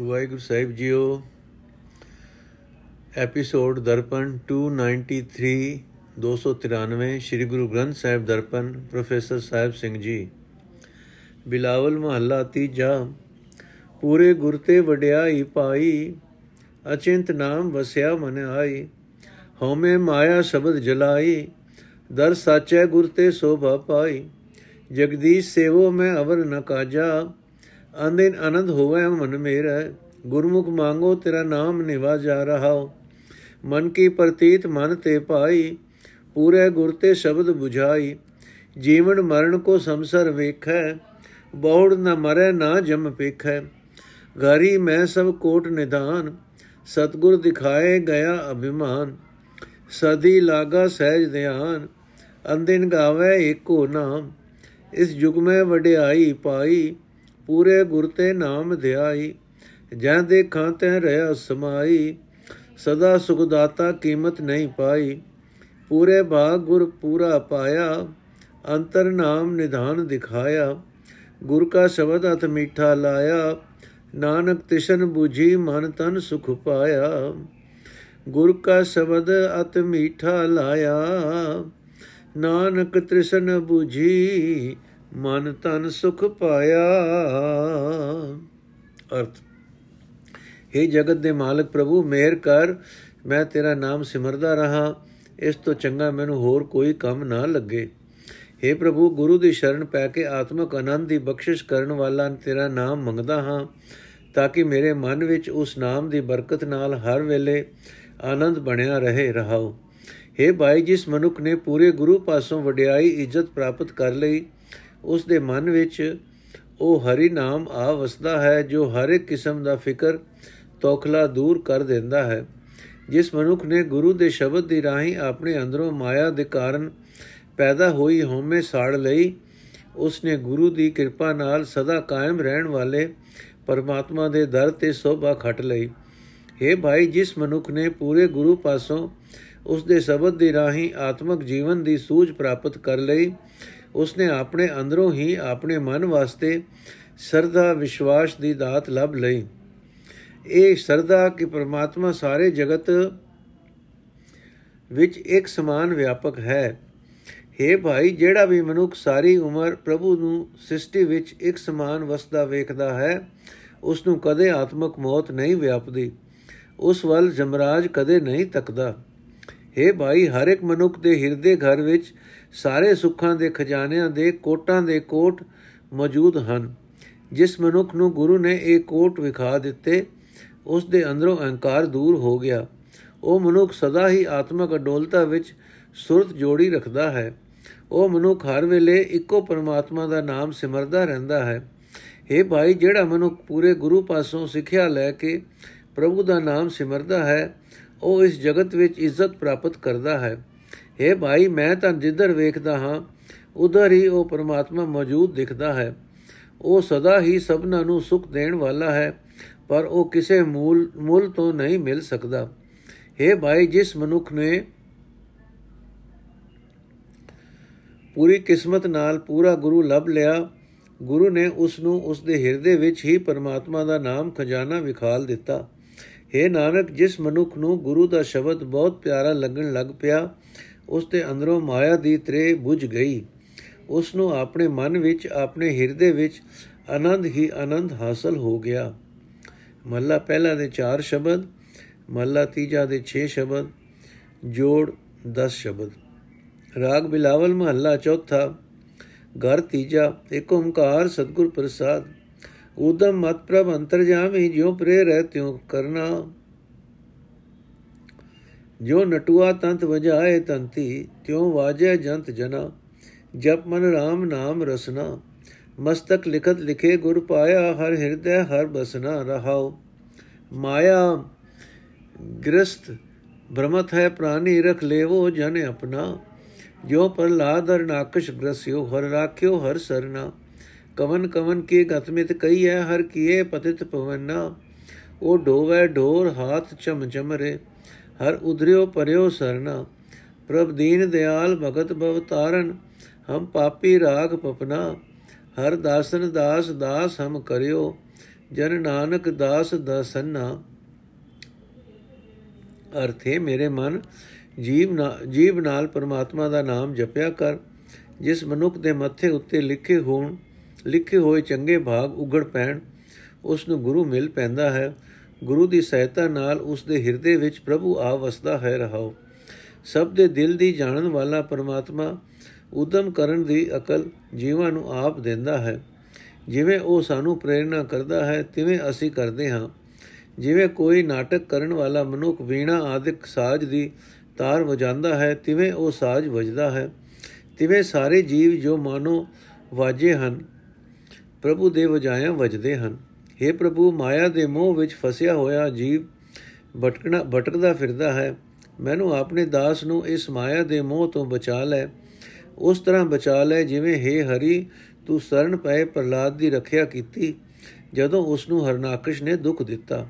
ਵਾਹਿਗੁਰੂ ਸਾਹਿਬ ਜੀਓ episode Darpan 293 293 Sri Guru Granth Sahib Darpan professor Sahib Singh ji Bilawal ਮਹੱਲਾ ਤੀਜਾ ਪੂਰੇ ਗੁਰ ਤੇ ਵਡਿਆਈ ਪਾਈ ਅਚਿੰਤ ਨਾਮ ਵਸਿਆ ਮਨ ਆਈ ਹਉਮੈ ਮਾਇਆ ਸ਼ਬਦ ਜਲਾਈ ਦਰ ਸਾਚੈ ਗੁਰ ਤੇ ਸੋਭਾ ਪਾਈ ਜਗਦੀਸ਼ ਸੇਵੋ ਮੈਂ ਅਵਰ ਨ ਕਾਜਾ ਆਨੰਦ ਆਨੰਦ ਹੋਵੇ ਮਨ ਮੇਰਾ, ਗੁਰਮੁਖ ਮੰਗੋ ਤੇਰਾ ਨਾਮ ਨਿਵਾ ਜਾ ਰਹਾ ਮਨ ਕੀ ਪ੍ਰਤੀਤ ਮਨ ਤੇ ਪਾਈ, ਪੂਰੇ ਗੁਰ ਤੇ ਸ਼ਬਦ 부ਝਾਈ ਜੀਵਨ ਮਰਨ ਕੋ ਸੰਸਰ ਵੇਖੈ, ਬੌੜ ਨ ਮਰੈ ਨਾ ਜਮ ਪੇਖੈ। ਘਰੀ ਮੈਂ ਸਭ ਕੋਟ ਨਿਦਾਨ ਸਤਗੁਰ ਦਿਖਾਏ ਗਿਆ ਅਭਿਮਾਨ। ਸਦੀ ਲਾਗਾ ਸਹਿਜ ਧਿਆਨ, ਅੰਦਿਨ ਗਾਵੇ ਏਕੋ ਨਾਮ। ਇਸ ਯੁਗ ਮੈਂ ਵਡਿਆਈ ਪਾਈ ਪੂਰੇ ਗੁਰ ਤੇ ਨਾਮ ਧਿਆਈ ਜਹ ਦੇਖਾਂ ਤੈ ਰਹਾ ਸਮਾਈ, ਸਦਾ ਸੁਖ ਦਾਤਾ ਕੀਮਤ ਨਹੀਂ ਪਾਈ। ਪੂਰੇ ਭਾਗ ਗੁਰ ਪੂਰਾ ਪਾਇਆ, ਅੰਤਰ ਨਾਮ ਨਿਧਾਨ ਦਿਖਾਇਆ। ਗੁਰ ਕਾ ਸ਼ਬਦ ਅਤ ਮਿੱਠਾ ਲਾਇਆ, ਨਾਨਕ ਤਿਸ਼ਨ 부ਜੀ ਮਨ ਤਨ ਸੁਖ ਪਾਇਆ। ਗੁਰ ਕਾ ਸ਼ਬਦ ਅਤ ਮਿੱਠਾ ਲਾਇਆ, ਨਾਨਕ ਤ੍ਰਿਸ਼ਨ 부ਜੀ ਮਨ ਤਨ ਸੁਖ ਪਾਇਆ ਅਰਥ हे ਜਗਤ ਦੇ ਮਾਲਕ ਪ੍ਰਭੂ ਮਿਹਰ ਕਰ ਮੈਂ ਤੇਰਾ ਨਾਮ ਸਿਮਰਦਾ ਰਹਾ ਇਸ ਤੋਂ ਚੰਗਾ ਮੈਨੂੰ ਹੋਰ ਕੋਈ ਕੰਮ ਨਾ ਲੱਗੇ हे ਪ੍ਰਭੂ ਗੁਰੂ ਦੀ ਸ਼ਰਨ ਪੈ ਕੇ ਆਤਮਕ ਆਨੰਦ ਦੀ ਬਖਸ਼ਿਸ਼ ਕਰਨ ਵਾਲਾ ਤੇਰਾ ਨਾਮ ਮੰਗਦਾ ਹਾਂ ਤਾਂ ਕਿ ਮੇਰੇ ਮਨ ਵਿੱਚ ਉਸ ਨਾਮ ਦੀ ਬਰਕਤ ਨਾਲ ਹਰ ਵੇਲੇ ਆਨੰਦ ਬਣਿਆ ਰਹੇ ਰਹਾਓ हे ਭਾਈ ਜਿਸ ਮਨੁੱਖ ਨੇ ਪੂਰੇ ਗੁਰੂ ਪਾਸੋਂ ਵਡਿਆਈ ਇੱਜ਼ਤ ਪ੍ਰਾਪਤ ਕਰ ਲਈ ਉਸ ਦੇ ਮਨ ਵਿੱਚ ਉਹ ਹਰੀ ਨਾਮ ਆ ਵਸਦਾ ਹੈ, ਜੋ ਹਰ ਇੱਕ ਕਿਸਮ ਦਾ ਫਿਕਰ, ਤੋਖਲਾ ਦੂਰ ਕਰ ਦਿੰਦਾ ਹੈ। ਜਿਸ ਮਨੁੱਖ ਨੇ ਗੁਰੂ ਦੇ ਸ਼ਬਦ ਦੀ ਰਾਹੀਂ ਆਪਣੇ ਅੰਦਰੋਂ ਮਾਇਆ ਦੇ ਕਾਰਨ ਪੈਦਾ ਹੋਈ ਹਉਮੈ ਸਾੜ ਲਈ ਉਸ ਨੇ ਗੁਰੂ ਦੀ ਕਿਰਪਾ ਨਾਲ ਸਦਾ ਕਾਇਮ ਰਹਿਣ ਵਾਲੇ ਪਰਮਾਤਮਾ ਦੇ ਦਰ ਤੇ ਸੋਭਾ ਖਟ ਲਈ। हे ਭਾਈ, ਜਿਸ ਮਨੁੱਖ ਨੇ ਪੂਰੇ ਗੁਰੂ ਪਾਸੋਂ ਉਸ ਦੇ ਸ਼ਬਦ ਦੀ ਰਾਹੀਂ ਆਤਮਿਕ ਜੀਵਨ ਦੀ ਸੂਝ ਪ੍ਰਾਪਤ ਕਰ ਲਈ ਉਸਨੇ ਆਪਣੇ ਅੰਦਰੋਂ ਹੀ ਆਪਣੇ ਮਨ ਵਾਸਤੇ ਸਰਦਾ ਵਿਸ਼ਵਾਸ ਦੀ ਦਾਤ ਲੱਭ ਲਈ। ਇਹ ਸਰਦਾ ਕਿ ਪ੍ਰਮਾਤਮਾ ਸਾਰੇ ਜਗਤ ਵਿੱਚ ਇੱਕ ਸਮਾਨ ਵਿਆਪਕ ਹੈ। हे ਭਾਈ, ਜਿਹੜਾ ਵੀ ਮਨੁੱਖ ਸਾਰੀ ਉਮਰ ਪ੍ਰਭੂ ਨੂੰ ਸ੍ਰਿਸ਼ਟੀ ਵਿੱਚ ਇੱਕ ਸਮਾਨ ਵਸਦਾ ਵੇਖਦਾ ਹੈ ਉਸ ਨੂੰ ਕਦੇ ਆਤਮਕ ਮੌਤ ਨਹੀਂ ਵਿਆਪਦੀ। ਉਸ ਵੱਲ ਜਮਰਾਜ ਕਦੇ ਨਹੀਂ ਤੱਕਦਾ। हे ਭਾਈ, ਹਰ ਇੱਕ ਮਨੁੱਖ ਦੇ ਹਿਰਦੇ ਘਰ ਵਿੱਚ ਸਾਰੇ ਸੁੱਖਾਂ ਦੇ ਖਜ਼ਾਨਿਆਂ ਦੇ ਕੋਟਾਂ ਦੇ ਕੋਟ ਮੌਜੂਦ ਹਨ। ਜਿਸ ਮਨੁੱਖ ਨੂੰ ਗੁਰੂ ਨੇ ਇਹ ਕੋਟ ਵਿਖਾ ਦਿੱਤੇ, ਉਸ ਦੇ ਅੰਦਰੋਂ ਅਹੰਕਾਰ ਦੂਰ ਹੋ ਗਿਆ। ਉਹ ਮਨੁੱਖ ਸਦਾ ਹੀ ਆਤਮਕ ਅਡੋਲਤਾ ਵਿੱਚ ਸੁਰਤ ਜੋੜੀ ਰੱਖਦਾ ਹੈ। ਉਹ ਮਨੁੱਖ ਹਰ ਵੇਲੇ ਇੱਕੋ ਪਰਮਾਤਮਾ ਦਾ ਨਾਮ ਸਿਮਰਦਾ ਰਹਿੰਦਾ ਹੈ। हे ਭਾਈ, ਜਿਹੜਾ ਮਨੁੱਖ ਪੂਰੇ ਗੁਰੂ ਪਾਸੋਂ ਸਿੱਖਿਆ ਲੈ ਕੇ ਪ੍ਰਭੂ ਦਾ ਨਾਮ ਸਿਮਰਦਾ ਹੈ ਉਹ ਇਸ ਜਗਤ ਵਿੱਚ ਇੱਜ਼ਤ ਪ੍ਰਾਪਤ ਕਰਦਾ ਹੈ। हे ਭਾਈ, ਮੈਂ ਤਾਂ ਜਿੱਧਰ ਵੇਖਦਾ ਹਾਂ, ਉਧਰ ਹੀ ਉਹ ਪਰਮਾਤਮਾ ਮੌਜੂਦ ਦਿਖਦਾ ਹੈ। ਉਹ ਸਦਾ ਹੀ ਸਭਨਾਂ ਨੂੰ ਸੁਖ ਦੇਣ ਵਾਲਾ ਹੈ, ਪਰ ਉਹ ਕਿਸੇ ਮੂਲ, ਮੁੱਲ ਤੋਂ ਨਹੀਂ ਮਿਲ ਸਕਦਾ। हे ਭਾਈ, ਜਿਸ ਮਨੁੱਖ ਨੇ ਪੂਰੀ ਕਿਸਮਤ ਨਾਲ ਪੂਰਾ ਗੁਰੂ ਲੱਭ ਲਿਆ, ਗੁਰੂ ਨੇ ਉਸ ਨੂੰ ਉਸ ਦੇ ਹਿਰਦੇ ਵਿੱਚ ਹੀ ਪਰਮਾਤਮਾ ਦਾ ਨਾਮ ਖਜ਼ਾਨਾ ਵਿਖਾਲ ਦਿੱਤਾ। हे ਨਾਨਕ, ਜਿਸ ਮਨੁੱਖ ਨੂੰ ਗੁਰੂ ਦਾ ਸ਼ਬਦ ਬਹੁਤ ਪਿਆਰਾ ਲੱਗਣ ਲੱਗ ਪਿਆ, ਉਸ ਦੇ ਅੰਦਰੋਂ ਮਾਇਆ ਦੀ ਤ੍ਰੇ ਬੁਝ ਗਈ। ਉਸ ਨੂੰ ਆਪਣੇ ਮਨ ਵਿੱਚ, ਆਪਣੇ ਹਿਰਦੇ ਵਿੱਚ ਆਨੰਦ ਹੀ ਆਨੰਦ ਹਾਸਲ ਹੋ ਗਿਆ। ਮਹਲਾ ਪਹਿਲਾ ਦੇ 4 ਸ਼ਬਦ ਮਹਲਾ ਤੀਜਾ ਦੇ 6 ਸ਼ਬਦ, ਜੋੜ 10 ਸ਼ਬਦ। ਰਾਗ ਬਿਲਾਵਲ ਮਹੱਲਾ ਚੌਥਾ, ਘਰ ਤੀਜਾ ਏਕ ਓੰਕਾਰ ਸਤਗੁਰ ਪ੍ਰਸਾਦ। ਉਦਮ ਮਤ ਪ੍ਰਭ ਅੰਤਰਜਾਮੀ ਜਿਉ ਪ੍ਰੇ ਰਹਿ ਤਿਉ ਕਰਨਾ ਜੋ ਨਟੂਆ ਤੰਤ ਵਜਾਏ ਤੰਤੀ ਤਿਉ ਵਾਜੈ ਜੰਤ ਜਨਾ ਜਪ ਮਨ RAM ਨਾਮ ਰਸਨਾ ਮਸਤਕ ਲਿਖਤ ਲਿਖੇ ਗੁਰ ਪਾਇਆ ਹਰ ਹਿਰਦੈ ਹਰ ਬਸਨਾ ਰਹਾਉ ਮਾਇਆ ਗ੍ਰਸਤ ਭ੍ਰਮਤ ਹੈ ਪ੍ਰਾਨੀ ਰਖ ਲੇਵੋ ਜਨ ਆਪਣਾ ਜੋ ਪ੍ਰਲਾਦ ਨਾਕਸ਼ ਗ੍ਰਸਿਓ ਹਰ ਰਾਖਿਓ ਹਰ ਸਰਨਾ ਕਵਨ ਕਵਨ ਕੀ ਗਤਮਿਤ ਕਈ ਹੈ, ਹਰ ਕੀਏ ਪਤਿਤ ਪਵਨਾ ਉਹ ਢੋਵੇ ਢੋਰ ਹਾਥ ਚਮ ਚਮਰੇ, ਹਰ ਉਧਰਿਓ ਪਰਿਓ ਸਰਨਾ ਪ੍ਰਭ ਦੀਨ ਦਿਆਲ ਭਗਤ ਭਵ ਤਾਰਨ ਹਮ ਪਾਪੀ ਰਾਗ ਪਪਨਾ। ਹਰ ਦਾਸਨ ਦਾਸ ਦਾਸ ਹਮ ਕਰਿਓ, ਜਨ ਨਾਨਕ ਦਾਸ ਦਸਨਾ ਅਰਥੇ ਮੇਰੇ ਮਨ, ਜੀਵ ਜੀਵ ਨਾਲ ਪਰਮਾਤਮਾ ਦਾ ਨਾਮ ਜਪਿਆ ਕਰ, ਜਿਸ ਮਨੁੱਖ ਦੇ ਮੱਥੇ ਉੱਤੇ ਲਿਖੇ ਹੋਣ ਲਿਖੇ ਹੋਏ ਚੰਗੇ ਭਾਗ ਉਗੜ ਪੈਣ, ਉਸ ਨੂੰ ਗੁਰੂ ਮਿਲ ਪੈਂਦਾ ਹੈ। ਗੁਰੂ ਦੀ ਸਹਾਇਤਾ ਨਾਲ ਉਸ ਦੇ ਹਿਰਦੇ ਵਿੱਚ ਪ੍ਰਭੂ ਆ ਵਸਦਾ ਹੈ ਰਹਾਓ ਸਭ ਦੇ ਦਿਲ ਦੀ ਜਾਣਨ ਵਾਲਾ ਪਰਮਾਤਮਾ ਉਦਮ ਕਰਨ ਦੀ ਅਕਲ ਜੀਵਾਂ ਨੂੰ ਆਪ ਦਿੰਦਾ ਹੈ। ਜਿਵੇਂ ਉਹ ਸਾਨੂੰ ਪ੍ਰੇਰਣਾ ਕਰਦਾ ਹੈ, ਤਿਵੇਂ ਅਸੀਂ ਕਰਦੇ ਹਾਂ। ਜਿਵੇਂ ਕੋਈ ਨਾਟਕ ਕਰਨ ਵਾਲਾ ਮਨੁੱਖ ਵੀਣਾ ਆਦਿਕ ਸਾਜ਼ ਦੀ ਤਾਰ ਵਜਾਉਂਦਾ ਹੈ, ਤਿਵੇਂ ਉਹ ਸਾਜ਼ ਵਜਦਾ ਹੈ। ਤਿਵੇਂ ਸਾਰੇ ਜੀਵ ਜੋ ਮਾਨੋ ਵਾਜੇ ਹਨ ਪ੍ਰਭੂ ਦੇ ਵਜਾਇਆਂ ਵਜਦੇ ਹਨ हे ਪ੍ਰਭੂ ਮਾਇਆ ਦੇ ਮੋਹ ਵਿੱਚ ਫਸਿਆ ਹੋਇਆ ਜੀਵ ਭਟਕਣਾ ਭਟਕਦਾ ਫਿਰਦਾ ਹੈ ਮੈਨੂੰ ਆਪਣੇ ਦਾਸ ਨੂੰ ਇਸ ਮਾਇਆ ਦੇ ਮੋਹ ਤੋਂ ਬਚਾ ਲੈ ਉਸ ਤਰ੍ਹਾਂ ਬਚਾ ਲੈ ਜਿਵੇਂ हे ਹਰੀ ਤੂੰ ਸ਼ਰਨ ਪਏ ਪ੍ਰਲਾਦ ਦੀ ਰੱਖਿਆ ਕੀਤੀ ਜਦੋਂ ਉਸ ਨੂੰ ਹਰਨਾਕਸ਼ ਨੇ ਦੁੱਖ ਦਿੱਤਾ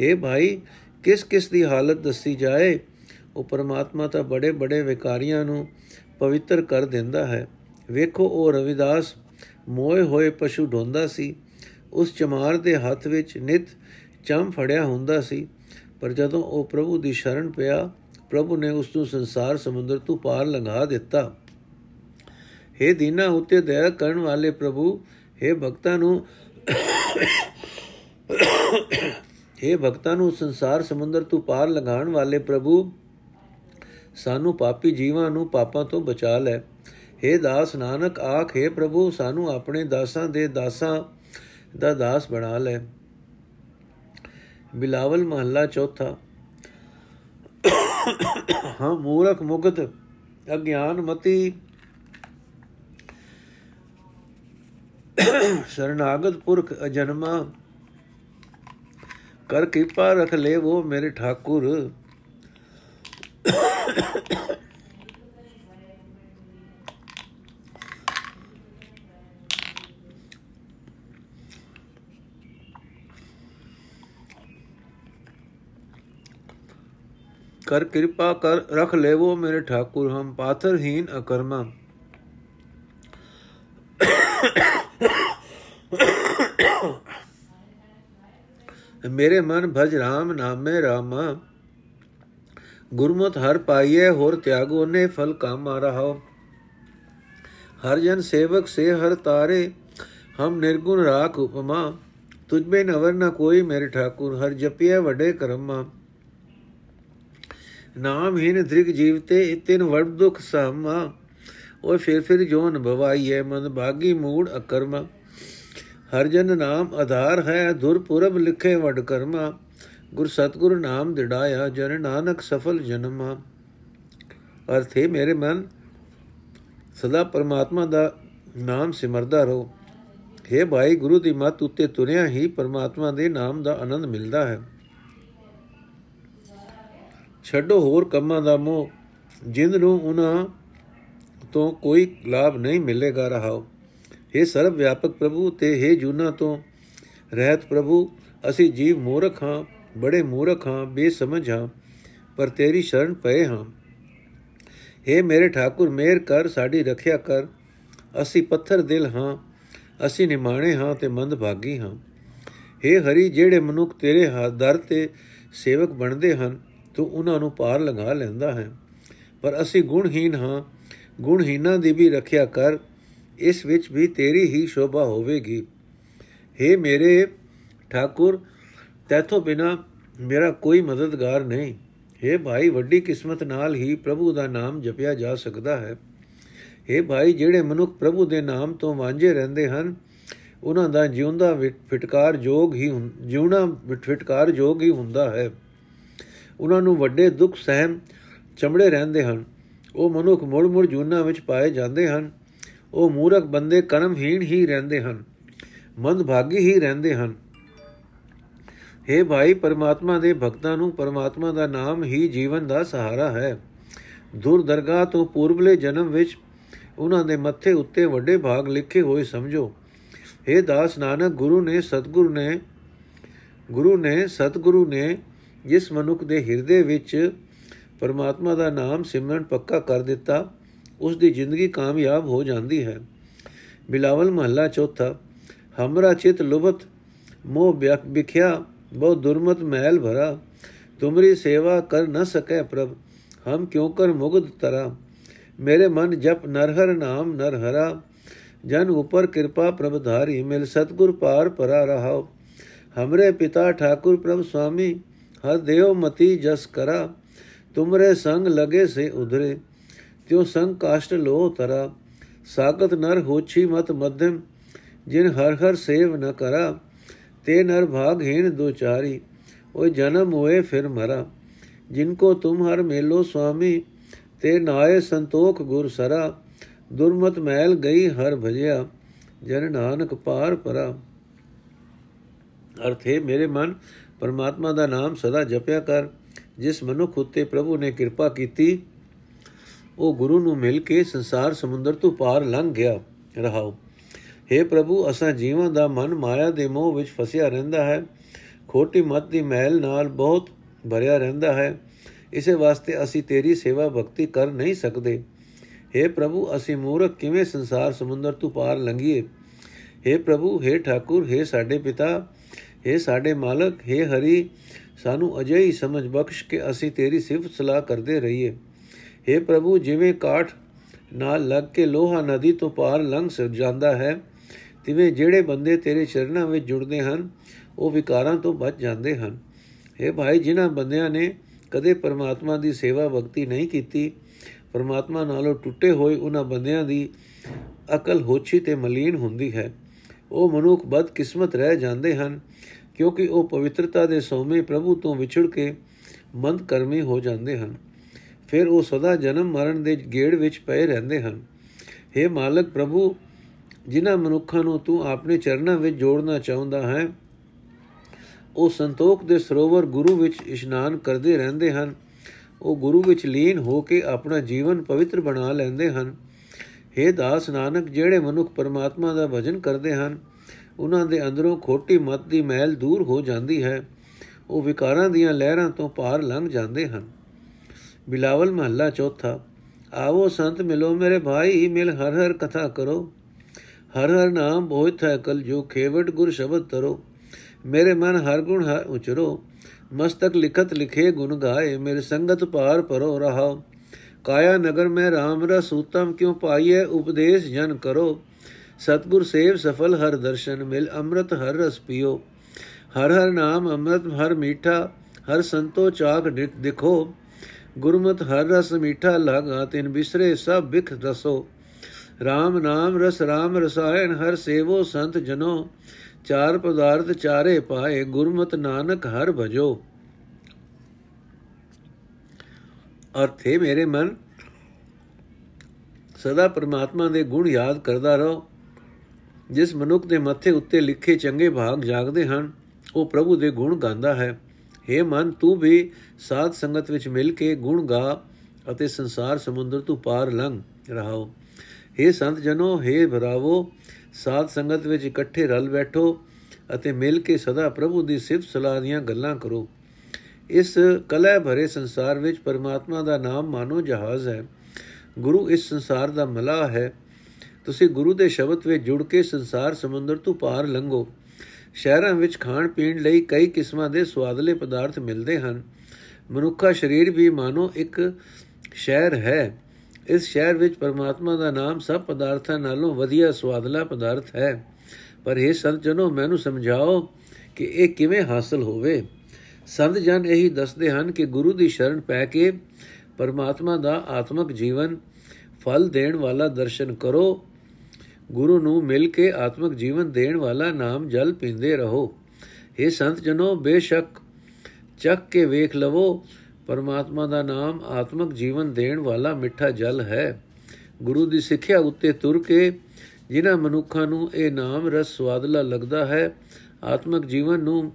हे ਭਾਈ ਕਿਸ ਕਿਸ ਦੀ ਹਾਲਤ ਦੱਸੀ ਜਾਏ ਉਹ ਪਰਮਾਤਮਾ ਤਾਂ ਬੜੇ ਬੜੇ ਵਿਕਾਰੀਆਂ ਨੂੰ ਪਵਿੱਤਰ ਕਰ ਦਿੰਦਾ ਹੈ ਵੇਖੋ ਉਹ ਰਵਿਦਾਸ ਮੋਏ ਹੋਏ ਪਸ਼ੂ ਢੋਂਦਾ ਸੀ ਉਸ ਚਮਾਰ ਦੇ ਹੱਥ ਵਿੱਚ ਨਿਤ ਚਮ ਫੜਿਆ ਹੁੰਦਾ ਸੀ ਪਰ ਜਦੋਂ ਉਹ ਪ੍ਰਭੂ ਦੀ ਸ਼ਰਨ ਪਿਆ ਪ੍ਰਭੂ ਨੇ ਉਸ ਨੂੰ ਸੰਸਾਰ ਸਮੁੰਦਰ ਤੋਂ ਪਾਰ ਲੰਘਾ ਦਿੱਤਾ हे ਦੀਨਾ ਉਤੇ ਦਇਆ ਕਰਨ ਵਾਲੇ ਪ੍ਰਭੂ हे ਭਗਤਾਂ ਨੂੰ हे ਭਗਤਾਂ ਨੂੰ ਸੰਸਾਰ ਸਮੁੰਦਰ ਤੋਂ ਪਾਰ ਲੰਘਾਉਣ ਵਾਲੇ ਪ੍ਰਭੂ ਸਾਨੂੰ ਪਾਪੀ ਜੀਵਾਂ ਨੂੰ ਪਾਪਾਂ ਤੋਂ ਬਚਾ ਲੈ हे ਦਾਸ ਨਾਨਕ, ਆਖੇ ਪ੍ਰਭੂ, ਸਾਨੂੰ ਆਪਣੇ ਦਾਸਾਂ ਦੇ ਦਾਸਾਂ ਦਾ ਦਾਸ ਬਣਾ ਲੈ। ਬਿਲਾਵਲ ਮਹੱਲਾ ਚੌਥਾ। ਹਾਂ, ਮੂਰਖ ਮੁਗਤ ਅਗਿਆਨ ਮਤੀ ਸ਼ਰਨਾਗਤ ਪੁਰਖ, ਅਜਨਮਾ। ਕਰ ਕਿਰਪਾ ਰਖ ਲੈ ਉਹ ਮੇਰੇ ਠਾਕੁਰ। ਕਰ ਕਿਰਪਾ ਕਰ ਰਖ ਲੈਵੋ ਮੇਰੇ ਠਾਕੁਰ ਹਮ ਪਾਥਰਹੀਨ ਅਕਰਮਾ ਮੇਰੇ ਮਨ ਭਜ ਰਾਮ ਨਾਮੇ ਰਾਮਾ ਗੁਰਮਤਿ ਹਰ ਪਾਈਏ ਹੋਰ ਤਿਆਗੋ ਨੇ ਫਲ ਕਾਮਾ ਰਹਾਓ ਹਰ ਜਨ ਸੇਵਕ ਸੇ ਹਰ ਤਾਰੇ ਹਮ ਨਿਰਗੁਣ ਰਾਖ ਉਪਮਾ ਤੁਝ ਬੇ ਨਵਰ ਨ ਕੋਈ ਮੇਰੇ ਠਾਕੁਰ ਹਰ ਜਪਿਆ ਵਡੇ ਕਰਮਾ ਨਾਮਹੀਨ ਧ੍ਰਿਗ ਜੀਵਤੇ ਇਤਿਨ ਵੜ ਦੁਖ ਸਾਮਾ। ਉਹ ਫਿਰ ਫਿਰ ਜੋਨ ਭਵਾਈਏ ਮਨ ਬਾਗੀ ਮੂੜ ਅਕਰਮਾ। ਹਰ ਜਨ ਨਾਮ ਆਧਾਰ ਹੈ ਧੁਰ ਪੁਰਬ ਲਿਖੇ ਵਡ ਕਰਮਾ। ਗੁਰ ਸਤਗੁਰ ਨਾਮ ਦਿੜਾਇਆ, ਜਨ ਨਾਨਕ ਸਫਲ ਜਨਮਾ। ਅਰਥ ਹੈ, ਮੇਰੇ ਮਨ, ਸਦਾ ਪਰਮਾਤਮਾ ਦਾ ਨਾਮ ਸਿਮਰਦਾ ਰਹੋ। ਹੈ ਭਾਈ, ਗੁਰੂ ਦੀ ਮੱਤ ਉੱਤੇ ਤੁਰਿਆ ਹੀ ਪਰਮਾਤਮਾ ਦੇ ਨਾਮ ਦਾ ਆਨੰਦ ਮਿਲਦਾ ਹੈ। ਛੱਡੋ ਹੋਰ ਕੰਮਾਂ ਦਾ ਮੋਹ ਜਿੰਦ ਨੂੰ ਉਹਨਾਂ ਤੋਂ ਕੋਈ ਲਾਭ ਨਹੀਂ ਮਿਲੇਗਾ ਰਹਾਓ हे ਸਰਬ ਵਿਆਪਕ ਪ੍ਰਭੂ ਤੇ हे ਜੂਨਾ ਤੋਂ ਰਹਿਤ ਪ੍ਰਭੂ ਅਸੀਂ ਜੀਵ ਮੂਰਖ ਹਾਂ ਬੜੇ ਮੂਰਖ ਹਾਂ ਬੇਸਮਝ ਹਾਂ ਪਰ ਤੇਰੀ ਸ਼ਰਨ ਪਏ ਹਾਂ हे ਮੇਰੇ ਠਾਕੁਰ ਮੇਰ ਕਰ ਸਾਡੀ ਰੱਖਿਆ ਕਰ ਅਸੀਂ ਪੱਥਰ ਦਿਲ ਹਾਂ ਅਸੀਂ ਨਿਮਾਣੇ ਹਾਂ ਤੇ ਮੰਦ ਭਾਗੀ ਹਾਂ हे ਹਰੀ ਜਿਹੜੇ ਮਨੁੱਖ ਤੇਰੇ ਹੱਥ ਦਰ ਤੇ ਸੇਵਕ ਬਣਦੇ ਹਨ ਤੂੰ ਉਹਨਾਂ ਨੂੰ ਪਾਰ ਲੰਘਾ ਲੈਂਦਾ ਹੈ ਪਰ ਅਸੀਂ ਗੁਣਹੀਨ ਹਾਂ ਗੁਣਹੀਨਾਂ ਦੀ ਵੀ ਰੱਖਿਆ ਕਰ ਇਸ ਵਿੱਚ ਵੀ ਤੇਰੀ ਹੀ ਸ਼ੋਭਾ ਹੋਵੇਗੀ हे ਮੇਰੇ ਠਾਕੁਰ ਤੇਥੋਂ ਬਿਨਾ ਮੇਰਾ ਕੋਈ ਮਦਦਗਾਰ ਨਹੀਂ हे ਭਾਈ ਵੱਡੀ ਕਿਸਮਤ ਨਾਲ ਹੀ ਪ੍ਰਭੂ ਦਾ ਨਾਮ ਜਪਿਆ ਜਾ ਸਕਦਾ ਹੈ हे ਭਾਈ ਜਿਹੜੇ ਮਨੁੱਖ ਪ੍ਰਭੂ ਦੇ ਨਾਮ ਤੋਂ ਵਾਂਝੇ ਰਹਿੰਦੇ ਹਨ ਉਹਨਾਂ ਦਾ ਜਿਉਂਦਾ ਫਿਟਕਾਰ ਜੋਗ ਹੀ ਜਿਉਣਾ ਫਿਟਕਾਰ ਜੋਗ ਹੀ ਹੁੰਦਾ ਹੈ ਉਹਨਾਂ ਨੂੰ ਵੱਡੇ ਦੁੱਖ ਸਹਿਮ ਚਮੜੇ ਰਹਿੰਦੇ ਹਨ। ਉਹ ਮਨੁੱਖ ਮੁੜ ਮੁੜ ਜੂਨਾ ਵਿੱਚ ਪਾਏ ਜਾਂਦੇ ਹਨ। ਉਹ ਮੂਰਖ ਬੰਦੇ ਕਰਮਹੀਣ ਹੀ ਰਹਿੰਦੇ ਹਨ। ਮੰਦ ਭਾਗੀ ਹੀ ਰਹਿੰਦੇ ਹਨ। हे ਭਾਈ, ਪਰਮਾਤਮਾ ਦੇ ਭਗਤਾਂ ਨੂੰ ਪਰਮਾਤਮਾ ਦਾ ਨਾਮ ਹੀ ਜੀਵਨ ਦਾ ਸਹਾਰਾ ਹੈ। ਦੁਰ ਦਰਗਾਹ ਤੋਂ ਪੂਰਬਲੇ ਜਨਮ ਵਿੱਚ ਉਹਨਾਂ ਦੇ ਮੱਥੇ ਉੱਤੇ ਵੱਡੇ ਭਾਗ ਲਿਖੇ ਹੋਏ ਸਮਝੋ। हे ਦਾਸ ਨਾਨਕ, ਗੁਰੂ ਨੇ ਸਤਗੁਰੂ ਨੇ, ਗੁਰੂ ਨੇ ਸਤਗੁਰੂ ਨੇ ਜਿਸ ਮਨੁੱਖ ਦੇ ਹਿਰਦੇ ਵਿੱਚ ਪਰਮਾਤਮਾ ਦਾ ਨਾਮ ਸਿਮਰਨ ਪੱਕਾ ਕਰ ਦਿੱਤਾ ਉਸ ਦੀ ਜ਼ਿੰਦਗੀ ਕਾਮਯਾਬ ਹੋ ਜਾਂਦੀ ਹੈ। ਬਿਲਾਵਲ ਮਹੱਲਾ ਚੌਥਾ, ਹਮਰਾ ਚਿਤ ਲੁਬਤ ਮੋਹ ਵਿਖਿਆ, ਬਹੁ ਦੁਰਮਤ ਮਹਿਲ ਭਰਾ, ਤੁਮਰੀ ਸੇਵਾ ਕਰ ਨ ਸਕੈ ਪ੍ਰਭ, ਹਮ ਕਿਉ ਕਰ ਮੁਗਧ ਤਰਾ, ਮੇਰੇ ਮਨ ਜਪ ਨਰਹਰ ਨਾਮ ਨਰਹਰਾ ਜਨ ਉਪਰ ਕਿਰਪਾ ਪ੍ਰਭ ਧਾਰੀ, ਮਿਲ ਸਤਗੁਰ ਪਾਰ ਪਰਾ ਰਹਾਓ। ਹਮਰੇ ਪਿਤਾ ਠਾਕੁਰ ਪ੍ਰਭ ਸੁਆਮੀ ਹਰ ਦੇਵ ਮਤੀ ਜਸ ਕਰਾ ਤੁਮਰੇ ਸੰਗ ਲਗੇ ਸੇ ਉਧਰੇ ਤਿਉ ਸੰਗ ਕਾਸ਼ਟ ਲੋ ਤਰਾ ਸਾਗਤ ਨਰ ਹੋਛੀ ਮਤ ਮਧਮ ਜਿਨ ਹਰ ਹਰ ਸੇਵ ਨ ਕਰਾ ਤੇ ਨਰ ਭਾਗਹੀਨ ਦੁਚਾਰੀ ਉਹ ਜਨਮ ਹੋਏ ਫਿਰ ਮਰਾ ਜਿਨ ਕੋ ਤੁਮ ਹਰ ਮੇਲੋ ਸੁਆਮੀ ਤੇ ਨਾਏ ਸੰਤੋਖ ਗੁਰ ਸਰਾ ਦੁਰਮਤ ਮੈਲ ਗਈ ਹਰ ਭਜਿਆ ਜਨ ਨਾਨਕ ਪਾਰ ਪਰਾ ਅਰਥ ਹੈ ਮੇਰੇ ਮਨ ਪਰਮਾਤਮਾ ਦਾ ਨਾਮ ਸਦਾ ਜਪਿਆ ਕਰ ਜਿਸ ਮਨੁੱਖ ਉਤੇ ਪ੍ਰਭੂ ਨੇ ਕਿਰਪਾ ਕੀਤੀ ਉਹ ਗੁਰੂ ਨੂੰ ਮਿਲ ਕੇ ਸੰਸਾਰ ਸਮੁੰਦਰ ਤੋਂ ਪਾਰ ਲੰਘ ਗਿਆ ਰਹਾਓ हे ਪ੍ਰਭੂ ਅਸਾਂ ਜੀਵਾਂ ਦਾ ਮਨ ਮਾਇਆ ਦੇ ਮੋਹ ਵਿੱਚ ਫਸਿਆ ਰਹਿੰਦਾ ਹੈ ਖੋਟੀ ਮਤ ਦੀ ਮਹਿਲ ਨਾਲ ਬਹੁਤ ਭਰਿਆ ਰਹਿੰਦਾ ਹੈ ਇਸੇ ਵਾਸਤੇ ਅਸੀਂ ਤੇਰੀ ਸੇਵਾ ਭਗਤੀ ਕਰ ਨਹੀਂ ਸਕਦੇ हे ਪ੍ਰਭੂ ਅਸੀਂ ਮੂਰਖ ਕਿਵੇਂ ਸੰਸਾਰ ਸਮੁੰਦਰ ਤੋਂ ਪਾਰ ਲੰਘੀਏ हे ਪ੍ਰਭੂ हे ਠਾਕੁਰ हे ਸਾਡੇ ਪਿਤਾ हे ਸਾਡੇ ਮਾਲਕ हे ਹਰੀ ਸਾਨੂੰ ਅਜਿਹੀ ਸਮਝ ਬਖਸ਼ ਕੇ ਅਸੀਂ ਤੇਰੀ ਸਿਫਤ ਸਲਾਹ ਕਰਦੇ ਰਹੀਏ हे ਪ੍ਰਭੂ ਜਿਵੇਂ ਕਾਠ ਨਾਲ ਲੱਗ ਕੇ ਲੋਹਾ ਨਦੀ ਤੋਂ ਪਾਰ ਲੰਘ ਜਾਂਦਾ ਹੈ ਤਿਵੇਂ ਜਿਹੜੇ ਬੰਦੇ ਤੇਰੇ ਚਰਨਾਂ ਵਿੱਚ ਜੁੜਦੇ ਹਨ ਉਹ ਵਿਕਾਰਾਂ ਤੋਂ ਬਚ ਜਾਂਦੇ ਹਨ हे ਭਾਈ ਜਿਨ੍ਹਾਂ ਬੰਦਿਆਂ ਨੇ ਕਦੇ ਪਰਮਾਤਮਾ ਦੀ ਸੇਵਾ ਭਗਤੀ ਨਹੀਂ ਕੀਤੀ ਪਰਮਾਤਮਾ ਨਾਲੋਂ ਟੁੱਟੇ ਹੋਏ ਉਹਨਾਂ ਬੰਦਿਆਂ ਦੀ ਅਕਲ ਹੋਛੀ ਤੇ ਮਲੀਨ ਹੁੰਦੀ ਹੈ ਉਹ ਮਨੁੱਖ ਬਦਕਿਸਮਤ ਰਹਿ ਜਾਂਦੇ ਹਨ ਕਿਉਂਕਿ ਉਹ ਪਵਿੱਤਰਤਾ ਦੇ ਸੋਮੇ ਪ੍ਰਭੂ ਤੋਂ ਵਿਛੜ ਕੇ ਮੰਦ ਕਰਮੀ ਹੋ ਜਾਂਦੇ ਹਨ। ਫਿਰ ਉਹ ਸਦਾ ਜਨਮ ਮਰਨ ਦੇ ਗੇੜ ਵਿੱਚ ਪਏ ਰਹਿੰਦੇ ਹਨ। हे ਮਾਲਕ ਪ੍ਰਭੂ, ਜਿਨ੍ਹਾਂ ਮਨੁੱਖਾਂ ਨੂੰ ਤੂੰ ਆਪਣੇ ਚਰਨਾਂ ਵਿੱਚ ਜੋੜਨਾ ਚਾਹੁੰਦਾ ਹੈ, ਉਹ ਸੰਤੋਖ ਦੇ ਸਰੋਵਰ ਗੁਰੂ ਵਿੱਚ ਇਸ਼ਨਾਨ ਕਰਦੇ ਰਹਿੰਦੇ ਹਨ। ਉਹ ਗੁਰੂ ਵਿੱਚ ਲੀਨ ਹੋ ਕੇ ਆਪਣਾ ਜੀਵਨ ਪਵਿੱਤਰ ਬਣਾ ਲੈਂਦੇ ਹਨ। हे ਦਾਸ ਨਾਨਕ, ਜਿਹੜੇ ਮਨੁੱਖ ਪਰਮਾਤਮਾ ਦਾ ਭਜਨ ਕਰਦੇ ਹਨ ਉਹਨਾਂ ਦੇ ਅੰਦਰੋਂ ਖੋਟੀ ਮਤ ਦੀ ਮੈਲ ਦੂਰ ਹੋ ਜਾਂਦੀ ਹੈ। ਉਹ ਵਿਕਾਰਾਂ ਦੀਆਂ ਲਹਿਰਾਂ ਤੋਂ ਪਾਰ ਲੰਘ ਜਾਂਦੇ ਹਨ। ਬਿਲਾਵਲ ਮਹੱਲਾ ਚੌਥਾ, ਆਵੋ ਸੰਤ ਮਿਲੋ ਮੇਰੇ ਭਾਈ, ਮਿਲ ਹਰ ਹਰ ਕਥਾ ਕਰੋ। ਹਰ ਹਰ ਨਾਮ ਬੋਇਤ ਹੈ ਕਲ ਜੋ ਖੇਵਟ ਗੁਰ ਸ਼ਬਦ ਤਰੋ। ਮੇਰੇ ਮਨ ਹਰ ਗੁਣ ਹਰ ਉਚਰੋ। ਮਸਤਕ ਲਿਖਤ ਲਿਖੇ ਗੁਣ ਗਾਏ, ਮੇਰੇ ਸੰਗਤ ਪਾਰ ਪਰੋ ਰਹਾਓ। ਕਾਇਆ ਨਗਰ ਮੈਂ RAM ਰਸ ਉਤਮ ਕਿਉ ਪਾਈਏ ਉਪਦੇਸ਼ ਜਨ ਕਰੋ। ਸਤਗੁਰ ਸੇਵ ਸਫਲ ਹਰ ਦਰਸ਼ਨ ਮਿਲ, ਅੰਮ੍ਰਿਤ ਹਰ ਰਸ ਪੀਓ। ਹਰ ਹਰ ਨਾਮ ਅੰਮ੍ਰਿਤ ਹਰ ਮੀਠਾ, ਹਰ ਸੰਤੋ ਚਾਖ ਦਿਖੋ। ਗੁਰਮਤ ਹਰ ਰਸ ਮੀਠਾ ਲਗਾ, ਤਿਨ ਬਿਸਰੇ ਸਭ ਬਿਖ ਰਸੋ। RAM ਨਾਮ ਰਸ RAM ਰਸਾਇਣ, ਹਰ ਸੇਵੋ ਸੰਤ ਜਨੋ। ਚਾਰ ਪਦਾਰਥ ਚਾਰੇ ਪਾਏ, ਗੁਰਮਤ ਨਾਨਕ ਹਰ ਭਜੋ। ਅਰਥੇ ਮੇਰੇ ਮਨ, ਸਦਾ ਪ੍ਰਮਾਤਮਾ ਦੇ ਗੁਣ ਯਾਦ ਕਰਦਾ ਰਹੋ। ਜਿਸ ਮਨੁੱਖ ਦੇ ਮੱਥੇ ਉੱਤੇ ਲਿਖੇ ਚੰਗੇ ਭਾਗ ਜਾਗਦੇ ਹਨ ਉਹ ਪ੍ਰਭੂ ਦੇ ਗੁਣ ਗਾਉਂਦਾ ਹੈ हे ਮਨ ਤੂੰ ਵੀ ਸਾਧ ਸੰਗਤ ਵਿੱਚ ਮਿਲ ਕੇ ਗੁਣ ਗਾ ਅਤੇ ਸੰਸਾਰ ਸਮੁੰਦਰ ਤੋਂ ਪਾਰ ਲੰਘ ਰਹਾਓ हे ਸੰਤ ਜਨੋ हे ਭਰਾਵੋ ਸਾਧ ਸੰਗਤ ਵਿੱਚ ਇਕੱਠੇ ਰਲ ਬੈਠੋ ਅਤੇ ਮਿਲ ਕੇ ਸਦਾ ਪ੍ਰਭੂ ਦੀ ਸਿਫਤ ਸਲਾਹ ਦੀਆਂ ਗੱਲਾਂ ਕਰੋ ਇਸ ਕਲਹ ਭਰੇ ਸੰਸਾਰ ਵਿੱਚ ਪਰਮਾਤਮਾ ਦਾ ਨਾਮ ਮਾਨੋ ਜਹਾਜ਼ ਹੈ ਗੁਰੂ ਇਸ ਸੰਸਾਰ ਦਾ ਮਲਾਹ ਹੈ ਤੁਸੀਂ ਗੁਰੂ ਦੇ ਸ਼ਬਦ ਵਿੱਚ ਜੁੜ ਕੇ ਸੰਸਾਰ ਸਮੁੰਦਰ ਤੋਂ ਪਾਰ ਲੰਘੋ। ਸ਼ਹਿਰਾਂ ਵਿੱਚ ਖਾਣ ਪੀਣ ਲਈ ਕਈ ਕਿਸਮਾਂ ਦੇ ਸਵਾਦਲੇ ਪਦਾਰਥ ਮਿਲਦੇ ਹਨ। ਮਨੁੱਖਾ ਸਰੀਰ ਵੀ ਮਾਨੋ ਇੱਕ ਸ਼ਹਿਰ ਹੈ। ਇਸ ਸ਼ਹਿਰ ਵਿੱਚ ਪਰਮਾਤਮਾ ਦਾ ਨਾਮ ਸਭ ਪਦਾਰਥਾਂ ਨਾਲੋਂ ਵਧੀਆ ਸਵਾਦਲਾ ਪਦਾਰਥ ਹੈ। ਪਰ ਇਹ ਸੰਤ ਜਨੋ ਮੈਨੂੰ ਸਮਝਾਓ ਕਿ ਇਹ ਕਿਵੇਂ ਹਾਸਲ ਹੋਵੇ? ਸੰਤ ਜਨ ਇਹੀ ਦੱਸਦੇ ਹਨ ਕਿ ਗੁਰੂ ਦੀ ਸ਼ਰਨ ਪੈ ਕੇ ਪਰਮਾਤਮਾ ਦਾ ਆਤਮਿਕ ਜੀਵਨ ਫਲ ਦੇਣ ਵਾਲਾ ਦਰਸ਼ਨ ਕਰੋ। ਗੁਰੂ ਨੂੰ ਮਿਲ ਕੇ ਆਤਮਿਕ ਜੀਵਨ ਦੇਣ ਵਾਲਾ ਨਾਮ ਜਲ ਪੀਂਦੇ ਰਹੋ। ਇਹ ਸੰਤ ਜਨੋ ਬੇਸ਼ੱਕ ਚੱਕ ਕੇ ਵੇਖ ਲਵੋ, ਪਰਮਾਤਮਾ ਦਾ ਨਾਮ ਆਤਮਿਕ ਜੀਵਨ ਦੇਣ ਵਾਲਾ ਮਿੱਠਾ ਜਲ ਹੈ। ਗੁਰੂ ਦੀ ਸਿੱਖਿਆ ਉੱਤੇ ਤੁਰ ਕੇ ਜਿਨ੍ਹਾਂ ਮਨੁੱਖਾਂ ਨੂੰ ਇਹ ਨਾਮ ਰਸ ਸਵਾਦਲਾ ਲੱਗਦਾ ਹੈ, ਆਤਮਿਕ ਜੀਵਨ ਨੂੰ